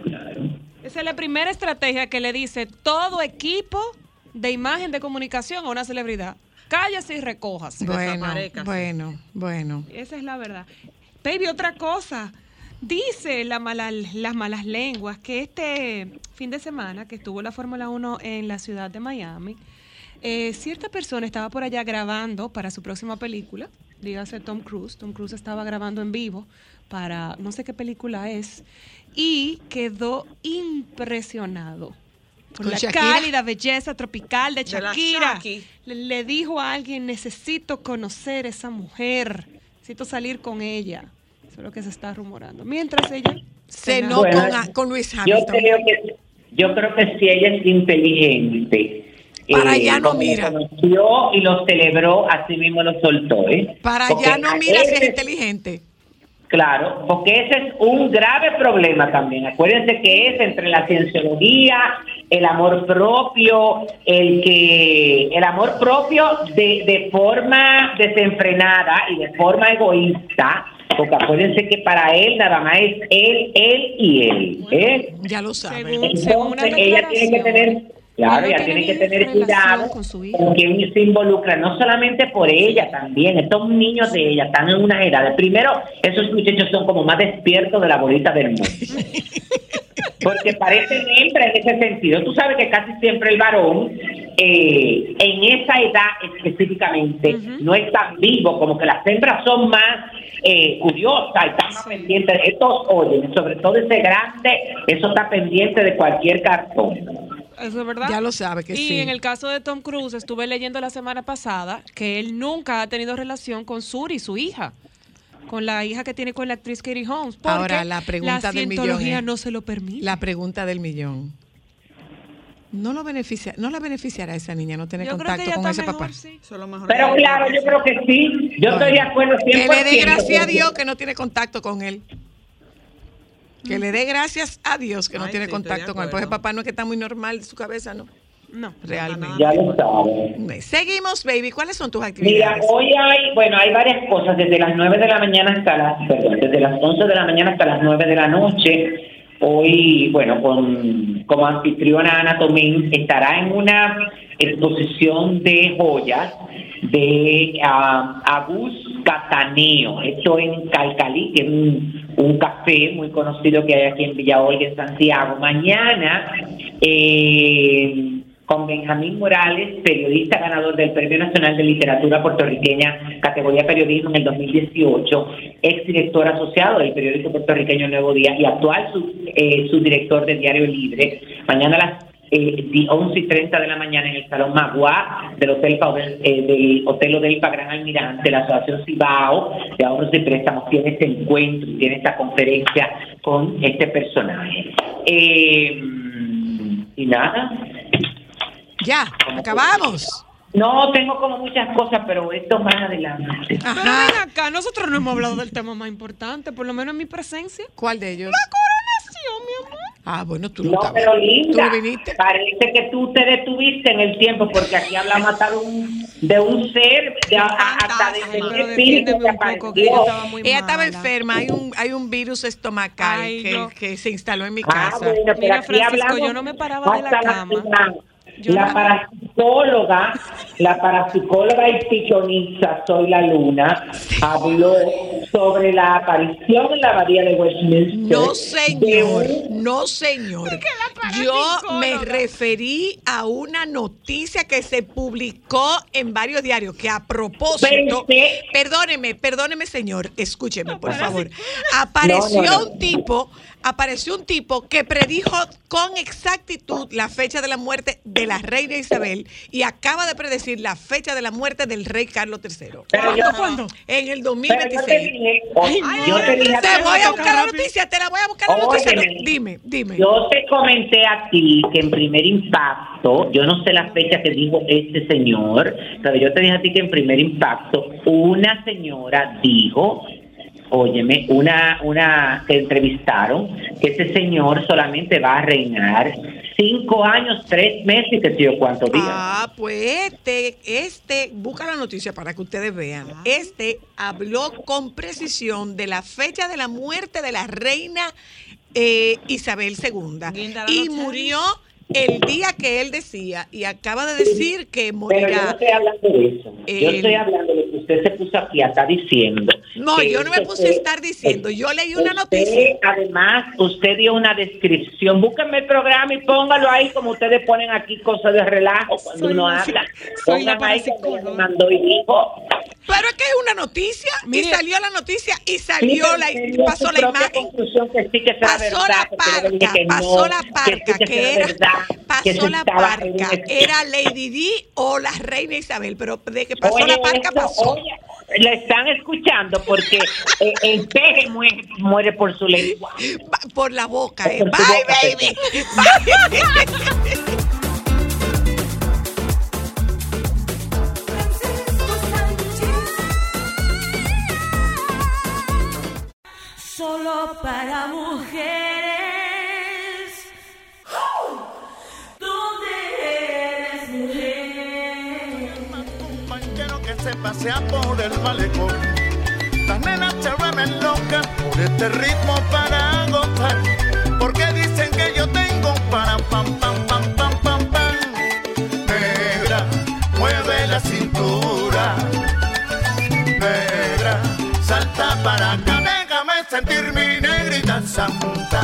claro. Esa es la primera estrategia que le dice todo equipo de imagen de comunicación a una celebridad. Cállese y recójase. Bueno, bueno, bueno. Esa es la verdad. Baby, otra cosa. Dice la mala- las malas lenguas que este fin de semana que estuvo la Fórmula 1 en la ciudad de Miami, eh, cierta persona estaba por allá grabando para su próxima película, dígase Tom Cruise. Tom Cruise estaba grabando en vivo para no sé qué película es y quedó impresionado por ¿Con la Shakira? cálida belleza tropical de Shakira. Shaki. le, le dijo a alguien, necesito conocer a esa mujer, necesito salir con ella. Eso es lo que se está rumorando. Mientras ella Cenó Bueno, con, Luis yo Hamilton. creo que yo creo que si ella es inteligente. Para eh, allá no como lo mira. conoció y lo celebró, así mismo lo soltó, ¿eh? Para allá no mira si es inteligente. Claro, porque ese es un grave problema también. Acuérdense que es entre la cienciología, el amor propio, el que el amor propio de, de forma desenfrenada y de forma egoísta, porque acuérdense que para él nada más es él, él y él. ¿eh? Ya lo sabe. Según- según una Entonces ella tiene que tener, claro, ella tiene que tener cuidado con quién se involucra, no solamente por ella también, estos niños de ella están en unas edades. Primero, esos muchachos son como más despiertos de la bolita del mundo. Porque parecen hembras en ese sentido. Tú sabes que casi siempre el varón, eh, en esa edad específicamente, no es tan vivo, como que las hembras son más eh, curiosas y están más pendientes. Estos, oye, sobre todo ese grande, eso está pendiente de cualquier cartón. Eso es verdad. Ya lo sabe que y sí. en el caso de Tom Cruise, estuve leyendo la semana pasada que él nunca ha tenido relación con Suri, su hija. Con la hija que tiene con la actriz Katie Holmes. Porque Ahora, la pregunta la del millón es- no se lo permite. La pregunta del millón. No lo beneficia, no la beneficiará a esa niña no tener Yo contacto con ese mejor, papá. sí. Mejor. Pero claro, yo creo que sí. Yo estoy de acuerdo 100%. Que le dé gracias a Dios que no tiene contacto con él. Que le dé gracias a Dios que no Ay, tiene sí, contacto con él. Porque papá no es que está muy normal de su cabeza, ¿no? No. Realmente. Ya lo saben. Seguimos, baby. ¿Cuáles son tus Mira, actividades? hoy hay, bueno, hay varias cosas, desde las 9 de la mañana hasta las, perdón, desde las 11 de la mañana hasta las 9 de la noche. Hoy, bueno, con, como anfitriona Ana Tomín, estará en una exposición de joyas de ah, Agus Cataneo, esto en Calcalí, que es un, café muy conocido que hay aquí en Villa Olga, en Santiago. Mañana, eh, con Benjamín Morales, periodista ganador del Premio Nacional de Literatura Puertorriqueña, categoría periodismo en el 2018, exdirector asociado del periódico puertorriqueño Nuevo Día y actual sub- eh, subdirector del Diario Libre. Mañana las eh, di- 11 y 30 de la mañana en el Salón Magua del Hotel Paudel- eh, del Hotel Odelpa Gran Almirante, la Asociación Cibao de Ahorros y Préstamos tiene este encuentro, y tiene esta conferencia con este personaje. Eh, y nada, Ya, acabamos. no, tengo como muchas cosas, pero esto más adelante. Pero Ajá. ven acá, nosotros no hemos hablado del tema más importante, por lo menos en mi presencia. ¿Cuál de ellos? Coronación, mi amor. Ah, bueno, tú no, No, pero linda, Tú no viniste. parece que tú te detuviste en el tiempo, porque aquí hablamos hasta de un, de un ser, de, hasta de, un espíritu que poco, que ella apareció. estaba muy Ella estaba enferma. Hay un, hay un virus estomacal Ay, que, yo- que se instaló en mi Ah, casa. bueno, pero Mira, aquí Francisco, hablamos yo no me paraba de la cama. La, Yo la no- parapsicóloga, la parapsicóloga y pichoniza Soy la Luna habló sobre la aparición en la abadía de Westminster. No, señor, un- no, señor. Yo me referí a una noticia que se publicó en varios diarios, que a propósito, Pensé- perdóneme, perdóneme, señor, escúcheme, por favor. Apareció No, no, no. un tipo, apareció un tipo que predijo con exactitud la fecha de la muerte de la reina Isabel y acaba de predecir la fecha de la muerte del rey Carlos III. Pero yo- ¿Cuándo? En el Pero yo te 2026. dije, o- yo te Te voy a buscar la noticia, te la voy a buscar la noticia. Dime, dime. Yo te comenté a ti que en primer impacto, yo no sé la fecha que dijo este señor, pero yo te dije a ti que en primer impacto una señora dijo, óyeme, una, una que entrevistaron, que ese señor solamente va a reinar cinco años, tres meses y que sé yo cuántos días. Ah, pues este, este, busca la noticia para que ustedes vean. Este habló con precisión de la fecha de la muerte de la reina eh, Isabel II. Y murió el día que él decía y acaba de decir que Pero yo no morirá. estoy hablando de eso. Yo estoy hablando usted se puso aquí a estar diciendo. No, yo no me usted- puse a estar diciendo, yo leí una Usted, noticia. Además, usted dio una descripción. Búsquenme el programa y póngalo ahí como ustedes ponen aquí cosas de relajo cuando Soy uno la- habla. soy la Pongan ahí como mandó y dijo. Pero es que es una noticia y salió la noticia y salió la pasó la imagen. conclusión que sí que será Pasó verdad, la parca, que pasó la parca, que, era, verdad, pasó la parca, Lady Di o la reina Isabel, pero de que pasó Oye, la parca, pasó. oye, le están escuchando porque eh, el peje muere, muere por su lengua. Por la boca, eh. Bye, boca, baby. Bye. Solo para mujeres. ¿Dónde eres mujer? Banquero que se pasea por el malecón. Las nenas se vuelven locas por este ritmo para gozar. Porque dicen que yo tengo para pam pam pam pam pam pam. Negra, mueve la cintura. Sentir mi negrita santa.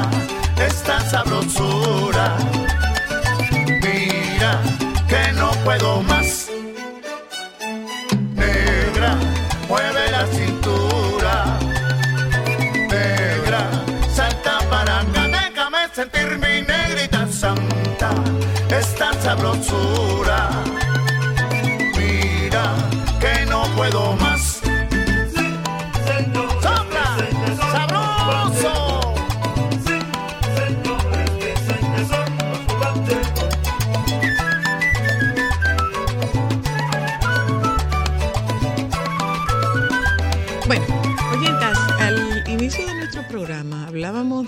Esta sabrosura. Mira que no puedo más negra, mueve la cintura. Negra, salta para acá, déjame sentir mi negrita santa, esta sabrosura. Mira que no puedo más.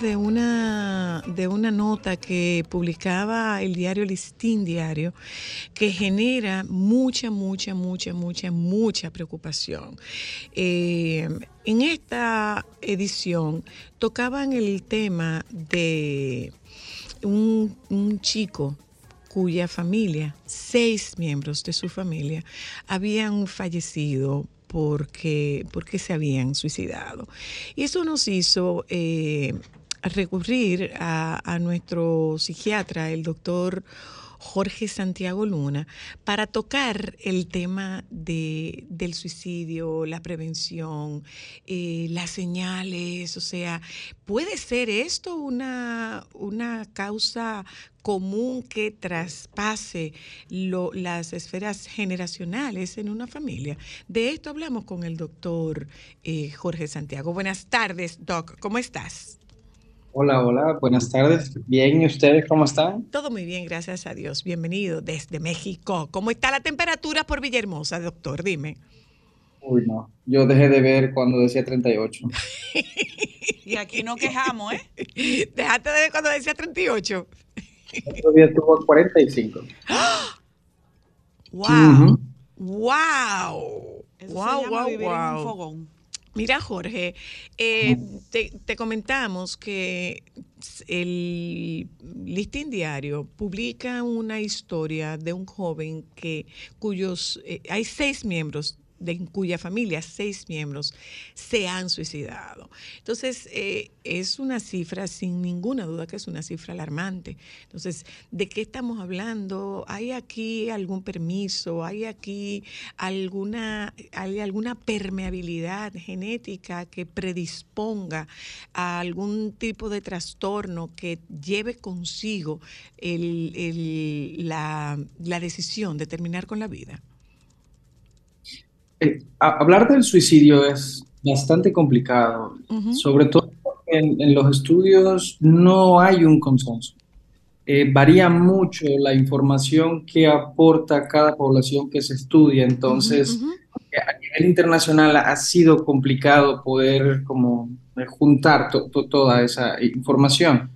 De una, de una nota que publicaba el diario Listín Diario, que genera mucha, mucha, mucha, mucha, mucha preocupación. Eh, en esta edición tocaban el tema de un, un chico cuya familia, seis miembros de su familia, habían fallecido porque, porque se habían suicidado. Y eso nos hizo eh, recurrir a, nuestro psiquiatra, el doctor Jorge Santiago Luna, para tocar el tema de, del suicidio, la prevención, eh, las señales, o sea, ¿puede ser esto una, una causa común que traspase lo- las esferas generacionales en una familia? De esto hablamos con el doctor eh, Jorge Santiago. Buenas tardes, Doc, ¿cómo estás? Hola, hola, buenas tardes. Bien, ¿y ustedes cómo están? Todo muy bien, gracias a Dios. Bienvenido desde México. ¿Cómo está la temperatura por Villahermosa, doctor? Dime. Uy, no, yo dejé de ver cuando decía 38. Y aquí no quejamos, ¿eh? Déjate de ver cuando decía 38. Otro día estuvo 45. ¡Wow! Ujú. ¡Wow! Eso ¡Wow, se llama wow, vivir en un wow! fogón. Mira, Jorge, eh, te, te comentamos que el Listín Diario publica una historia de un joven que cuyos eh, hay seis miembros de cuya familia seis miembros se han suicidado. Entonces, eh, es una cifra, sin ninguna duda que es una cifra alarmante. Entonces, ¿de qué estamos hablando? ¿Hay aquí algún permiso? ¿Hay aquí alguna, alguna permeabilidad genética que predisponga a algún tipo de trastorno que lleve consigo el- el- la, la decisión de terminar con la vida? Eh, hablar del suicidio es bastante complicado, Ujú. sobre todo en, en los estudios no hay un consenso. Eh, varía mucho la información que aporta cada población que se estudia, entonces Ujú, ujú. a nivel internacional ha sido complicado poder como eh, juntar to- to- toda esa información.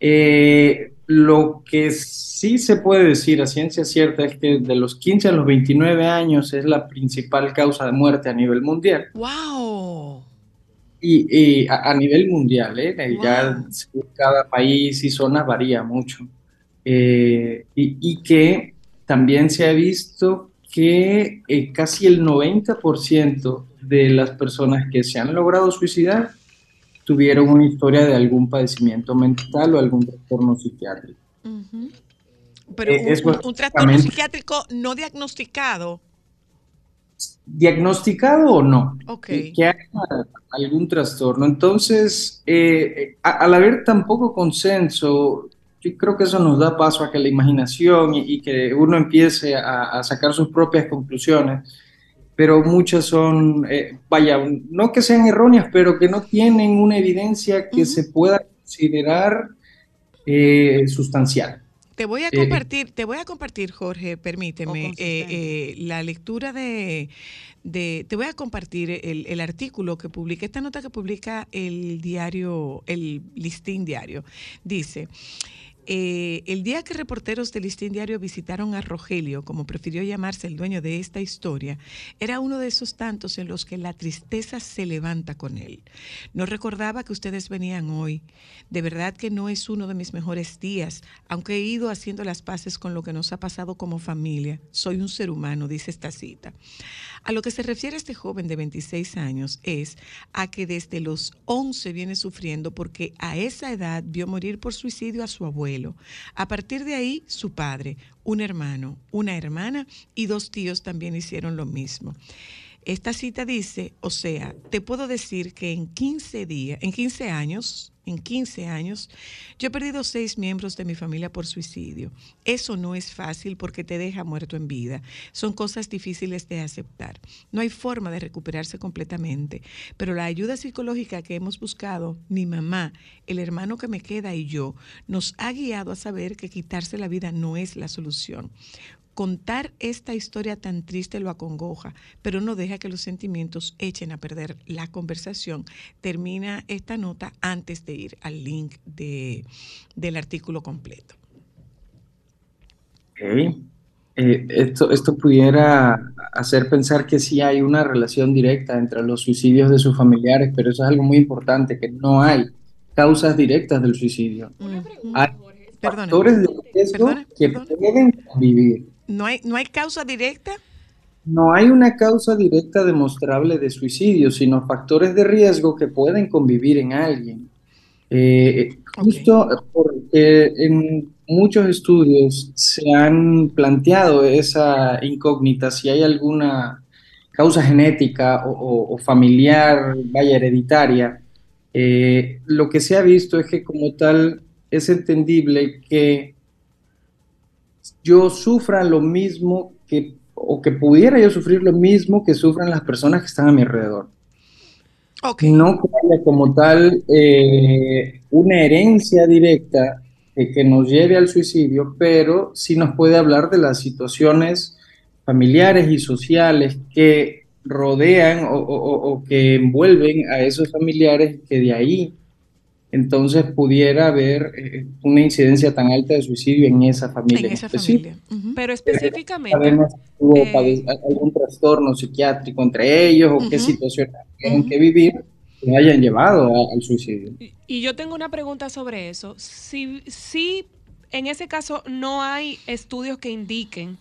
Eh, lo que sí se puede decir a ciencia cierta es que de los 15 a los 29 años es la principal causa de muerte a nivel mundial. ¡Wow! Y, y a, a nivel mundial, ¿eh? Ya Wow. según cada país y zona varía mucho. Eh, y, y que también se ha visto que eh, casi el 90% de las personas que se han logrado suicidar tuvieron una historia de algún padecimiento mental o algún trastorno psiquiátrico. Pero Eh, un, eso un- un trastorno psiquiátrico no diagnosticado. ¿Diagnosticado o no? Ok. eh, que haya algún trastorno. Entonces, eh, al haber tan poco consenso, yo creo que eso nos da paso a que la imaginación y, y que uno empiece a, a sacar sus propias conclusiones, pero muchas son, eh, vaya, no que sean erróneas, pero que no tienen una evidencia que se pueda considerar eh, sustancial. Te voy a Eh, compartir, te voy a compartir, Jorge, permíteme, O eh, eh, la lectura de, de- te voy a compartir el, el artículo que publica, esta nota que publica el diario, el Listín Diario. Dice, eh, el día que reporteros del Listín Diario visitaron a Rogelio, como prefirió llamarse el dueño de esta historia, era uno de esos tantos en los que la tristeza se levanta con él. No recordaba que ustedes venían hoy. De verdad que no es uno de mis mejores días, aunque he ido haciendo las paces con lo que nos ha pasado como familia. Soy un ser humano, dice esta cita. A lo que se refiere este joven de 26 años es a que desde los 11 viene sufriendo porque a esa edad vio morir por suicidio a su abuelo. A partir de ahí, su padre, un hermano, una hermana y dos tíos también hicieron lo mismo. Esta cita dice, o sea, te puedo decir que en 15 días, en 15 años, en 15 años, yo he perdido seis miembros de mi familia por suicidio. Eso no es fácil porque te deja muerto en vida. Son cosas difíciles de aceptar. No hay forma de recuperarse completamente, pero la ayuda psicológica que hemos buscado, mi mamá, el hermano que me queda y yo, nos ha guiado a saber que quitarse la vida no es la solución. Contar esta historia tan triste lo acongoja, pero no deja que los sentimientos echen a perder la conversación. Termina esta nota antes de ir al link de, del artículo completo. Ok. Eh, esto, esto pudiera hacer pensar que sí hay una relación directa entre los suicidios de sus familiares, pero eso es algo muy importante, que no hay causas directas del suicidio. Hay Perdona. factores de riesgo Perdona, que perdona. pueden convivir. ¿No hay, ¿No hay causa directa? No hay una causa directa demostrable de suicidio, sino factores de riesgo que pueden convivir en alguien. Eh, Ok. Justo porque en muchos estudios se han planteado esa incógnita, si hay alguna causa genética o, o- o familiar, vaya, hereditaria. Eh, lo que se ha visto es que como tal es entendible que yo sufra lo mismo que, o que pudiera yo sufrir lo mismo que sufran las personas que están a mi alrededor. Ok. No que haya como tal eh, una herencia directa que, que nos lleve al suicidio, pero sí nos puede hablar de las situaciones familiares y sociales que rodean o- o que envuelven a esos familiares que de ahí entonces pudiera haber eh, una incidencia tan alta de suicidio en esa familia En esa familia. Pero específicamente, Sabemos si hubo Eh, algún trastorno psiquiátrico entre ellos o qué Ujú. situaciones tienen que vivir que hayan llevado a- al suicidio. y- y yo tengo una pregunta sobre eso. Si, si en ese caso no hay estudios que indiquen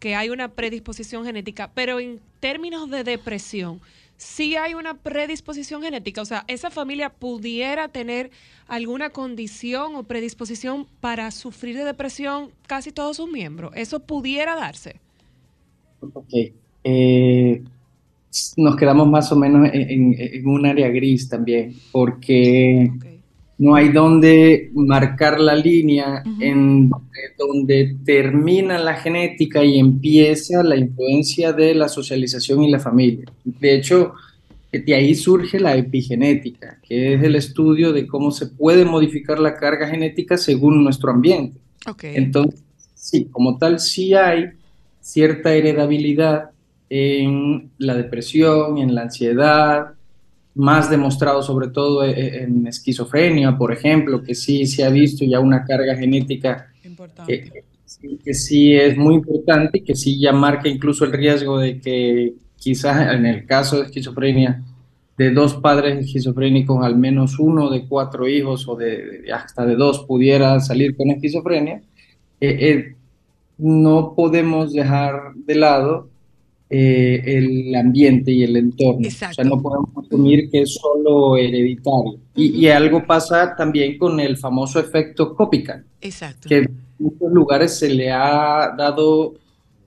que hay una predisposición genética, pero en términos de depresión, sí hay una predisposición genética. O sea, esa familia pudiera tener alguna condición o predisposición para sufrir de depresión casi todos sus miembros. Eso pudiera darse. Ok. Eh, nos quedamos más o menos en, en- en un área gris también, porque. No hay donde marcar la línea en donde termina la genética y empieza la influencia de la socialización y la familia. De hecho, de ahí surge la epigenética, que es el estudio de cómo se puede modificar la carga genética según nuestro ambiente. Ok. Entonces, sí, como tal, sí hay cierta heredabilidad en la depresión, en la ansiedad, más demostrado sobre todo e- e- en esquizofrenia, por ejemplo, que sí se ha visto ya una carga genética que, sí- que sí es muy importante y que sí ya marca incluso el riesgo de que quizás en el caso de esquizofrenia, de dos padres esquizofrénicos, al menos uno de cuatro hijos o de hasta de dos pudiera salir con esquizofrenia, eh, eh, no podemos dejar de lado eh, el ambiente y el entorno. O sea, Exacto. no podemos asumir que es solo hereditario. Y, y algo pasa también con el famoso efecto copycat Exacto. que en muchos lugares se le ha dado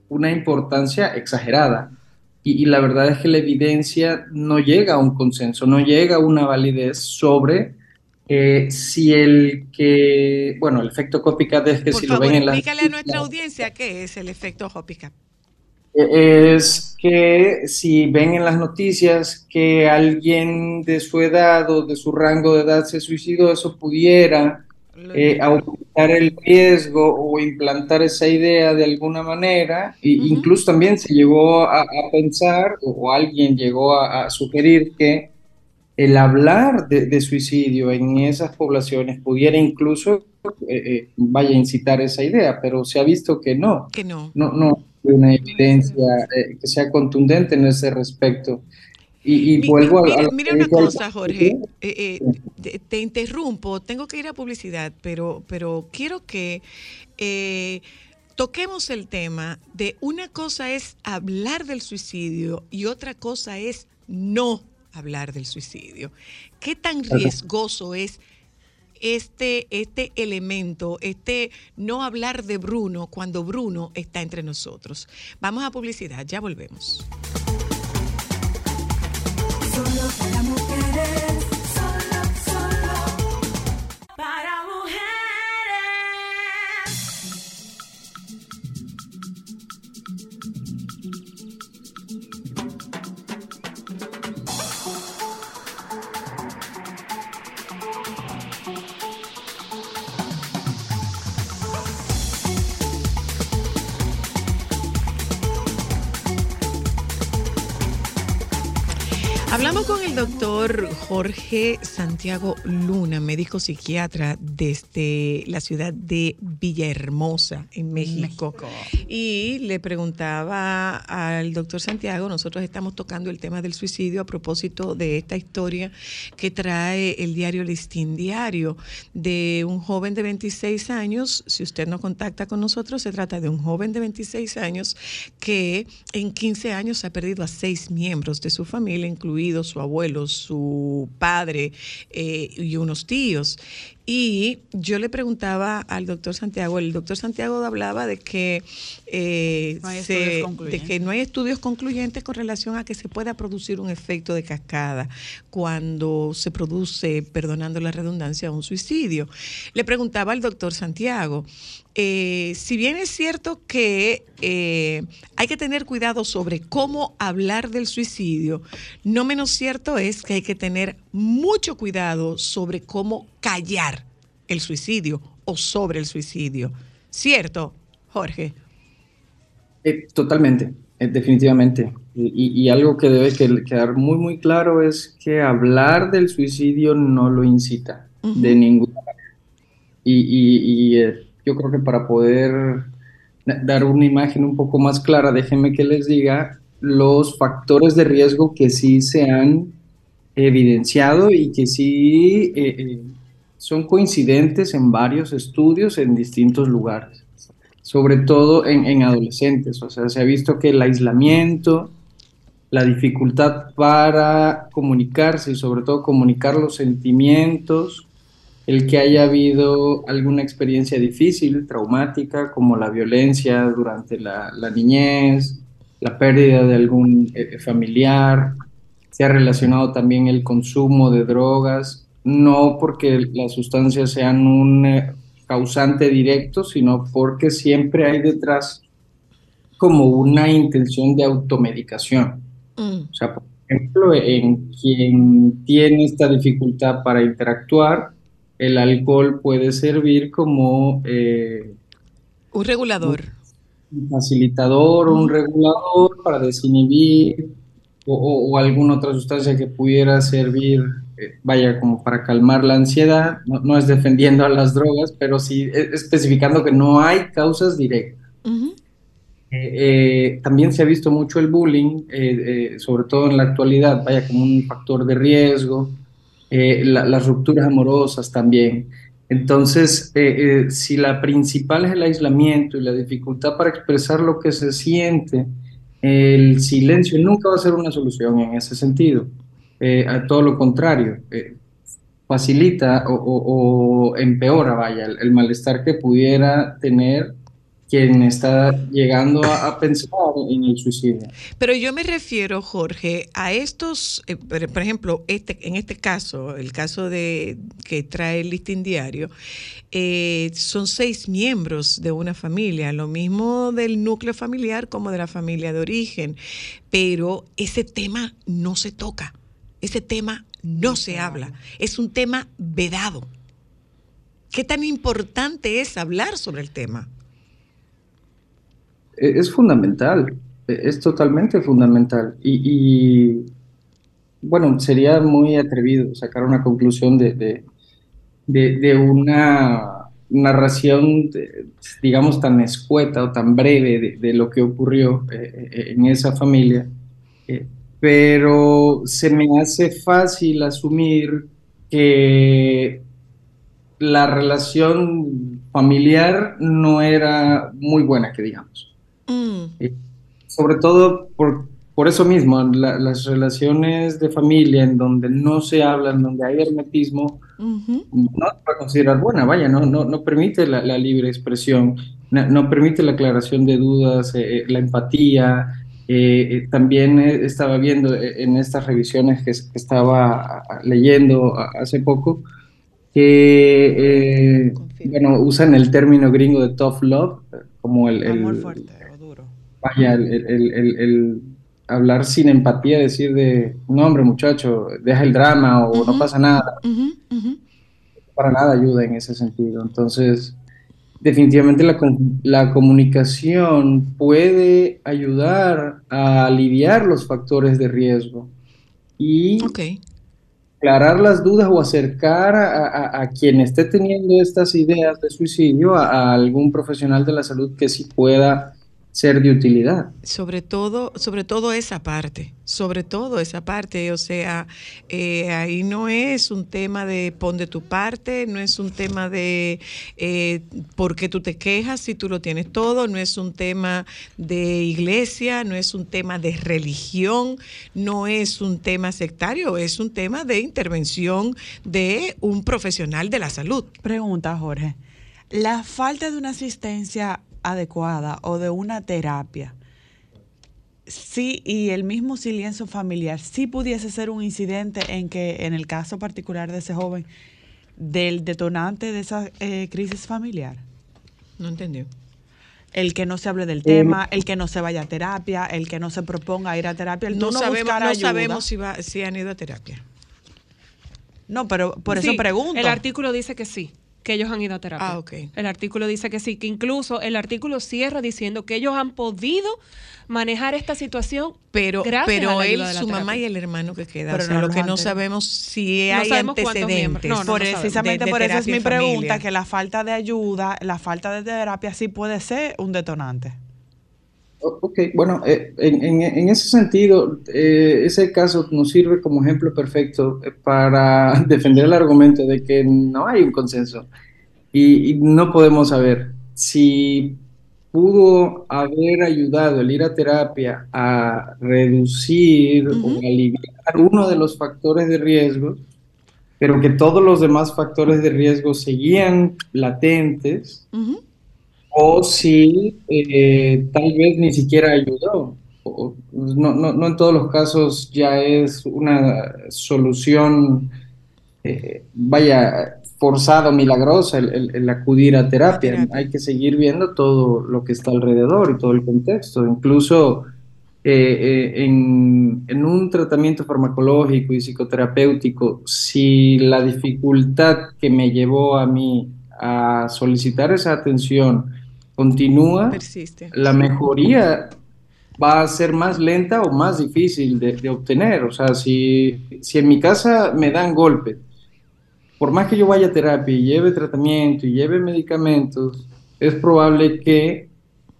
una importancia exagerada. Y, y la verdad es que la evidencia no llega a un consenso, no llega a una validez sobre eh, si el que, bueno, el efecto copycat es que Por si favor, lo ven en las explícale a nuestra audiencia qué es el efecto Hoppica. Es que si ven en las noticias que alguien de su edad o de su rango de edad se suicidó, eso pudiera eh, aumentar el riesgo o implantar esa idea de alguna manera. E Ujú. Incluso también se llegó a, a pensar o, o alguien llegó a, a sugerir que el hablar de, de suicidio en esas poblaciones pudiera incluso, eh, eh, vaya a incitar esa idea, pero se ha visto que no Que no. no, no una evidencia eh, que sea contundente en ese respecto. Y, y Mi- vuelvo a, mira, a mira una cosa, Jorge. eh, eh, te, te interrumpo, tengo que ir a publicidad, pero, pero quiero que toquemos el tema de una cosa es hablar del suicidio y otra cosa es no hablar del suicidio. ¿Qué tan riesgoso es este, este elemento, este no hablar de Bruno cuando Bruno está entre nosotros? Vamos a publicidad, ya volvemos. Hablamos con el doctor Jorge Santiago Luna, médico psiquiatra desde la ciudad de Villahermosa, en México. Y le preguntaba al doctor Santiago, nosotros estamos tocando el tema del suicidio a propósito de esta historia que trae el diario Listín Diario de un joven de 26 años. Si usted nos contacta con nosotros, se trata de un joven de 26 años que en 15 años ha perdido a seis miembros de su familia, incluido su abuelo, su padre eh, y unos tíos. Y yo le preguntaba al doctor Santiago, el doctor Santiago hablaba de que, eh, No hay se- estudios de concluyentes. que no hay estudios concluyentes con relación a que se pueda producir un efecto de cascada cuando se produce, perdonando la redundancia, un suicidio. Le preguntaba al doctor Santiago, eh, si bien es cierto que eh, hay que tener cuidado sobre cómo hablar del suicidio, no menos cierto es que hay que tener mucho cuidado sobre cómo callar el suicidio o sobre el suicidio. ¿Cierto, Jorge? Eh, totalmente, eh, definitivamente. Y, algo que debe que- quedar muy, muy claro es que hablar del suicidio no lo incita de ninguna manera. Y, y- y, eh, yo creo que para poder da- dar una imagen un poco más clara, déjenme que les diga los factores de riesgo que sí se han evidenciado y que sí eh, son coincidentes en varios estudios en distintos lugares sobre todo en, en adolescentes. O sea, se ha visto que el aislamiento, la dificultad para comunicarse y sobre todo comunicar los sentimientos, el que haya habido alguna experiencia difícil, traumática, como la violencia durante la, la niñez, la pérdida de algún eh, familiar, se ha relacionado también el consumo de drogas, no porque las sustancias sean un eh, causante directo, sino porque siempre hay detrás como una intención de automedicación. Mm, O sea, por ejemplo, en quien tiene esta dificultad para interactuar, el alcohol puede servir como eh, Un regulador. un facilitador o un regulador para desinhibir o, o- o alguna otra sustancia que pudiera servir, eh, vaya, como para calmar la ansiedad. No, no es defendiendo a las drogas, pero sí eh, especificando que no hay causas directas. Eh, eh, también se ha visto mucho el bullying, eh, sobre todo en la actualidad, vaya como un factor de riesgo, la- las rupturas amorosas también. Entonces, eh, eh, si la principal es el aislamiento y la dificultad para expresar lo que se siente, el silencio nunca va a ser una solución en ese sentido. Eh, a todo lo contrario, eh, facilita o, empeora, vaya, el, malestar que pudiera tener quien está llegando a, pensar en el suicidio. Pero yo me refiero, Jorge, a estos, eh, por por ejemplo, este, en este caso, el caso de que trae el listín diario, eh, son seis miembros de una familia, lo mismo del núcleo familiar como de la familia de origen, pero ese tema no se toca, ese tema no se habla, es un tema vedado. ¿Qué tan importante es hablar sobre el tema? E- Es fundamental, e- es totalmente fundamental. Y, y, bueno, sería muy atrevido sacar una conclusión de, de, de- de una narración, de- digamos, tan escueta o tan breve de, de lo que ocurrió eh, eh, en esa familia. Eh, pero se me hace fácil asumir que la relación familiar no era muy buena, que digamos Mm, sobre todo por, por eso mismo, la- las relaciones de familia en donde no se hablan, donde hay hermetismo, no se puede considerar buena, vaya, no, no, no permite la, la libre expresión, no, no permite la aclaración de dudas, eh, eh, la empatía. Eh, eh, también eh, estaba viendo eh, en estas revisiones que, es- que estaba leyendo hace poco que, eh, bueno, usan el término gringo de tough love, como el, el- Amor fuerte o duro. vaya, el, el- el- hablar sin empatía, decir de, no hombre muchacho, deja el drama o no Ujú. pasa nada, Ujú, ujú. para nada ayuda en ese sentido. Entonces, definitivamente la, la comunicación puede ayudar a aliviar los factores de riesgo y aclarar las dudas o acercar a, a- a quien esté teniendo estas ideas de suicidio a, a algún profesional de la salud que sí pueda ser de utilidad. Sobre todo, sobre todo esa parte, sobre todo esa parte, o sea, eh, ahí no es un tema de pon de tu parte, no es un tema de eh, por qué tú te quejas si tú lo tienes todo, no es un tema de iglesia, no es un tema de religión, no es un tema sectario, es un tema de intervención de un profesional de la salud. Pregunta, Jorge. La falta de una asistencia adecuada o de una terapia, sí, y el mismo silencio familiar, sí pudiese ser un incidente en que, en el caso particular de ese joven, del detonante de esa eh, crisis familiar. No entendió. El que no se hable del tema, el que no se vaya a terapia, el que no se proponga ir a terapia, el No, no sabemos, buscar no sabemos si, va, si han ido a terapia. No, pero por eso pregunto. El artículo dice que sí, que ellos han ido a terapia. Ah, ok. El artículo dice que sí, que incluso el artículo cierra diciendo que ellos han podido manejar esta situación Pero, gracias a él, ayuda de la su mamá y el hermano que queda. Pero o sea, no lo que no sabemos si No hay sabemos cuántos miembros. antecedentes. No, no, no sabemos. Precisamente de- de por eso es mi pregunta, que la falta de ayuda, la falta de terapia sí puede ser un detonante. Ok, bueno, eh, en, en- en ese sentido, eh, ese caso nos sirve como ejemplo perfecto eh, para defender el argumento de que no hay un consenso y, y no podemos saber si pudo haber ayudado el ir a terapia a reducir Ujú. o aliviar uno de los factores de riesgo, pero que todos los demás factores de riesgo seguían latentes Ujú. O si eh, tal vez ni siquiera ayudó. O- no, no, no en todos los casos ya es una solución, eh, vaya, forzada o milagrosa el, el- el acudir a terapia. Hay que seguir viendo todo lo que está alrededor y todo el contexto. Incluso eh, eh, en, en un tratamiento farmacológico y psicoterapéutico, si la dificultad que me llevó a mí a solicitar esa atención continúa, Persiste. la mejoría va a ser más lenta o más difícil de, de obtener. O sea, si, si en mi casa me dan golpe, por más que yo vaya a terapia y lleve tratamiento y lleve medicamentos, es probable que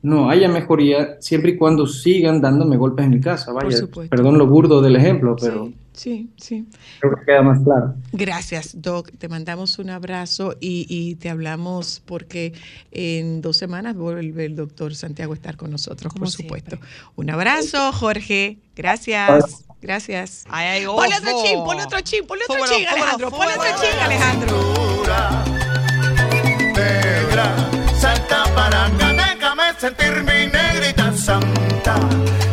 no haya mejoría siempre y cuando sigan dándome golpes en mi casa. Vaya, perdón lo burdo del ejemplo, pero Sí, sí, sí. creo que queda más claro. Gracias, Doc. Te mandamos un abrazo y, y te hablamos porque en dos semanas vuelve el doctor Santiago a estar con nosotros, Como por supuesto. siempre. Un abrazo, Jorge. Gracias. Gracias. Ay, ay, Ponle otro chin, ponle otro chin, ponle otro chin, Alejandro. Ponle otro chin, Alejandro. Negra, déjame sentir mi negrita santa,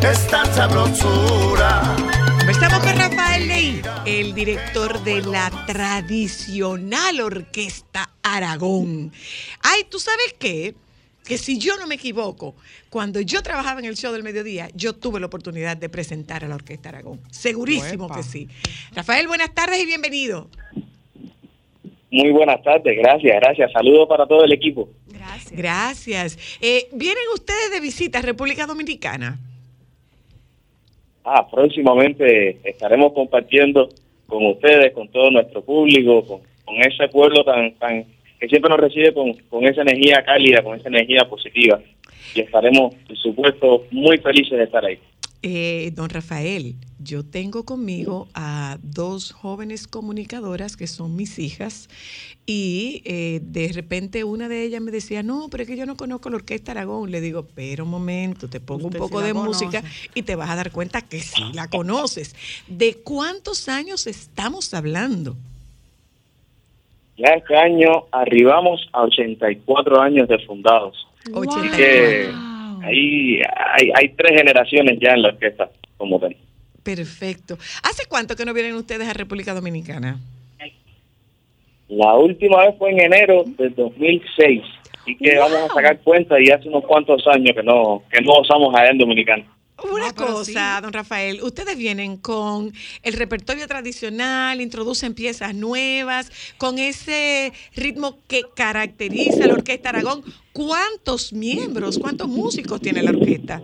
esta sabrosura. Estamos con Rafael Ley, el director de la tradicional Orquesta Aragón. Ay, ¿tú sabes qué? Que si yo no me equivoco, cuando yo trabajaba en el show del mediodía, yo tuve la oportunidad de presentar a la Orquesta Aragón. Segurísimo Uepa. que sí. Rafael, buenas tardes y bienvenido. Muy buenas tardes, gracias, gracias. Saludos para todo el equipo. Gracias. Gracias. Eh, ¿Vienen ustedes de visita a República Dominicana? Ah, próximamente estaremos compartiendo con ustedes, con todo nuestro público, con, con ese pueblo tan, tan que siempre nos recibe con, con esa energía cálida, con esa energía positiva. Y estaremos, por supuesto, muy felices de estar ahí. Eh, don Rafael, yo tengo conmigo a dos jóvenes comunicadoras que son mis hijas y eh, de repente una de ellas me decía, no, pero es que yo no conozco la Orquesta Aragón. Le digo, pero un momento, te pongo Usted un poco de conoce. música y te vas a dar cuenta que sí la conoces. ¿De cuántos años estamos hablando? Ya este año arribamos a 84 años de fundados. Wow. Y Que ahí hay, hay tres generaciones ya en la orquesta como tal. Perfecto. ¿Hace cuánto que no vienen ustedes a República Dominicana? La última vez fue en enero del 2006. Así que Wow. vamos a sacar cuenta y hace unos cuantos años que no que no usamos allá en Dominicana. Una cosa, sí. don Rafael, ustedes vienen con el repertorio tradicional, introducen piezas nuevas, con ese ritmo que caracteriza a la Orquesta Aragón. ¿Cuántos miembros, cuántos músicos tiene la orquesta?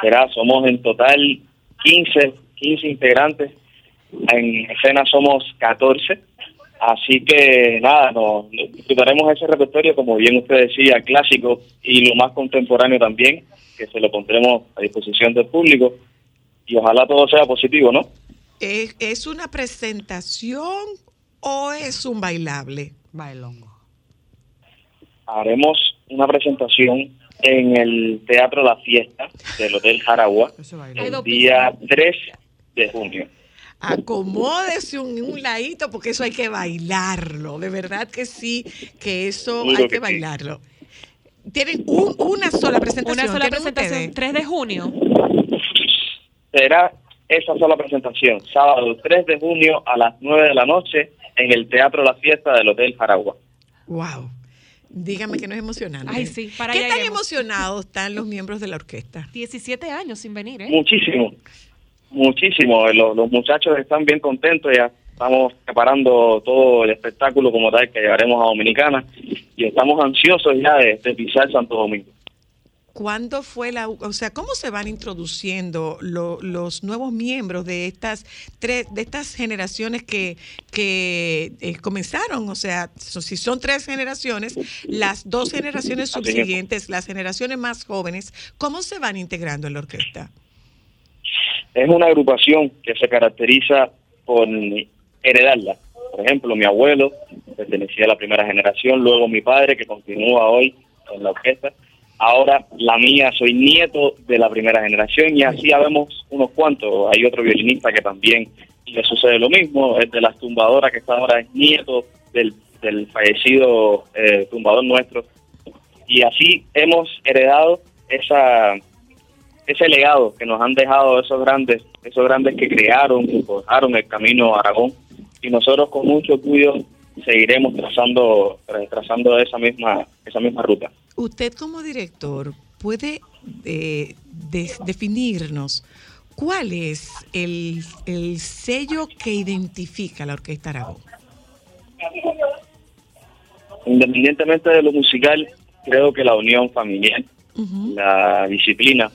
Será, somos en total 15, 15 integrantes. En escena somos 14. Así que nada, nos disfrutaremos ese repertorio, como bien usted decía, clásico y lo más contemporáneo también, que se lo pondremos a disposición del público. Y ojalá todo sea positivo, ¿no? ¿Es, es una presentación o es un bailable? Bailongo. Haremos una presentación en el Teatro La Fiesta del Hotel Jaragua el día 3 de junio. Acomódese un, un ladito porque eso hay que bailarlo. De verdad que sí, que eso Seguro hay que que sí. bailarlo. Tienen un- una sola presentación. Una sola ¿tienen presentación, ustedes? 3 de junio. Será esa sola presentación, sábado 3 de junio a las 9 de la noche en el Teatro La Fiesta del Hotel Jaragua. Wow. Dígame que no es emocionante. Ay, sí, para ¿Qué tan iremos. emocionados están los miembros de la orquesta? 17 años sin venir, ¿eh? Muchísimo, muchísimo. Los, los muchachos están bien contentos, ya estamos preparando todo el espectáculo como tal que llevaremos a Dominicana y estamos ansiosos ya de, de pisar Santo Domingo. ¿Cuándo fue la, o sea, cómo se van introduciendo lo- los nuevos miembros de estas tres, de estas generaciones que, que eh, comenzaron? O sea, si son tres generaciones, las dos generaciones subsiguientes, las generaciones más jóvenes, ¿cómo se van integrando en la orquesta? Es una agrupación que se caracteriza por heredarla. Por ejemplo, mi abuelo pertenecía a la primera generación, luego mi padre, que continúa hoy en la orquesta. Ahora la mía, soy nieto de la primera generación y así habemos unos cuantos. Hay otro violinista que también le sucede lo mismo, el de las tumbadoras que está ahora es nieto del, del fallecido eh, tumbador nuestro. Y así hemos heredado esa, ese legado que nos han dejado esos grandes, esos grandes que crearon, que forjaron el camino a Aragón, y nosotros con mucho orgullo seguiremos trazando, trazando esa misma, esa misma ruta. Usted como director puede eh, de- definirnos cuál es el, el sello que identifica la Orquesta Aragón. Independientemente de lo musical, creo que la unión familiar, la disciplina,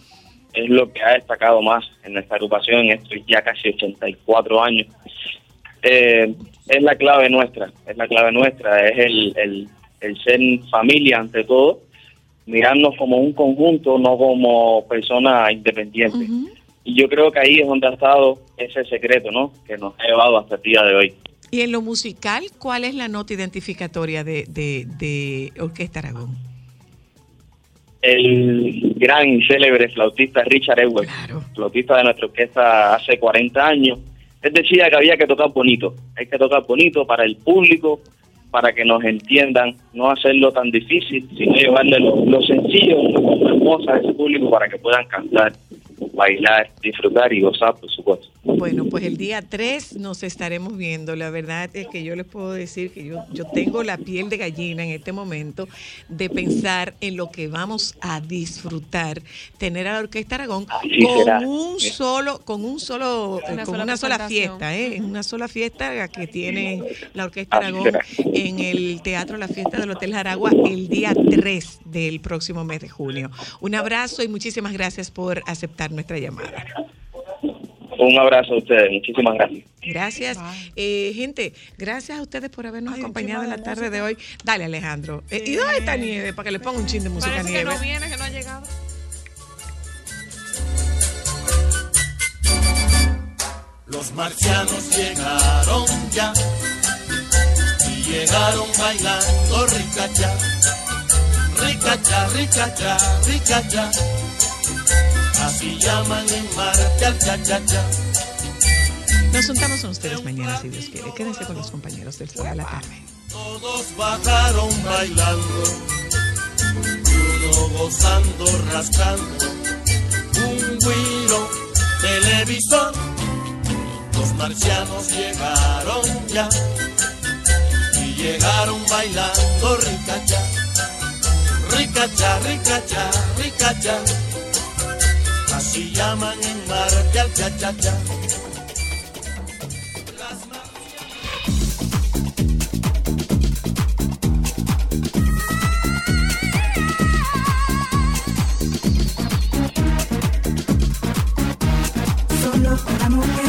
es lo que ha destacado más en nuestra agrupación en estos ya casi 84 años. Eh, es la clave nuestra, es la clave nuestra, es el, el, el ser familia ante todo, mirarnos como un conjunto, no como personas independientes. Y yo creo que ahí es donde ha estado ese secreto, ¿no? Que nos ha llevado hasta el día de hoy. Y en lo musical, ¿cuál es la nota identificatoria de, de, de Orquesta Aragón? El gran y célebre flautista Richard Ewell, Claro. flautista de nuestra orquesta hace 40 años, él decía que había que tocar bonito, hay que tocar bonito para el público, para que nos entiendan, no hacerlo tan difícil, sino llevarle lo, lo sencillo, lo hermoso a ese público para que puedan cantar, bailar, disfrutar y gozar, por supuesto. Bueno, pues el día 3 nos estaremos viendo. La verdad es que yo les puedo decir que yo, yo tengo la piel de gallina en este momento de pensar en lo que vamos a disfrutar, tener a la Orquesta Aragón Así con será. un solo, con un solo, eh, Una con sola una sola fiesta, ¿eh? Una sola fiesta que tiene la Orquesta Así Aragón será. en el Teatro La Fiesta del Hotel Jaragua el día 3 del próximo mes de junio. Un abrazo y muchísimas gracias por aceptar nuestra llamada. Un abrazo a ustedes, muchísimas gracias. Gracias. Eh, gente, gracias a ustedes por habernos Ay, acompañado en la de tarde de hoy. Dale, Alejandro. Eh, ¿Y dónde está Nieve? Para que le ponga un chin de música a Parece que Nieve. no viene, que no ha llegado. Los marcianos llegaron ya y llegaron bailando ricacha, ricacha, ricacha, ricacha. Así llaman en Marte al cha cha cha. Nos juntamos con ustedes mañana, si Dios quiere. Quédense con los compañeros del Sol a la tarde. Todos bajaron bailando uno gozando, rascando un guiro televisor. Los marcianos llegaron ya y llegaron bailando ricacha, ricacha, ricacha, ricacha. Así llaman en Marte al cha-cha-cha. Solo por amor.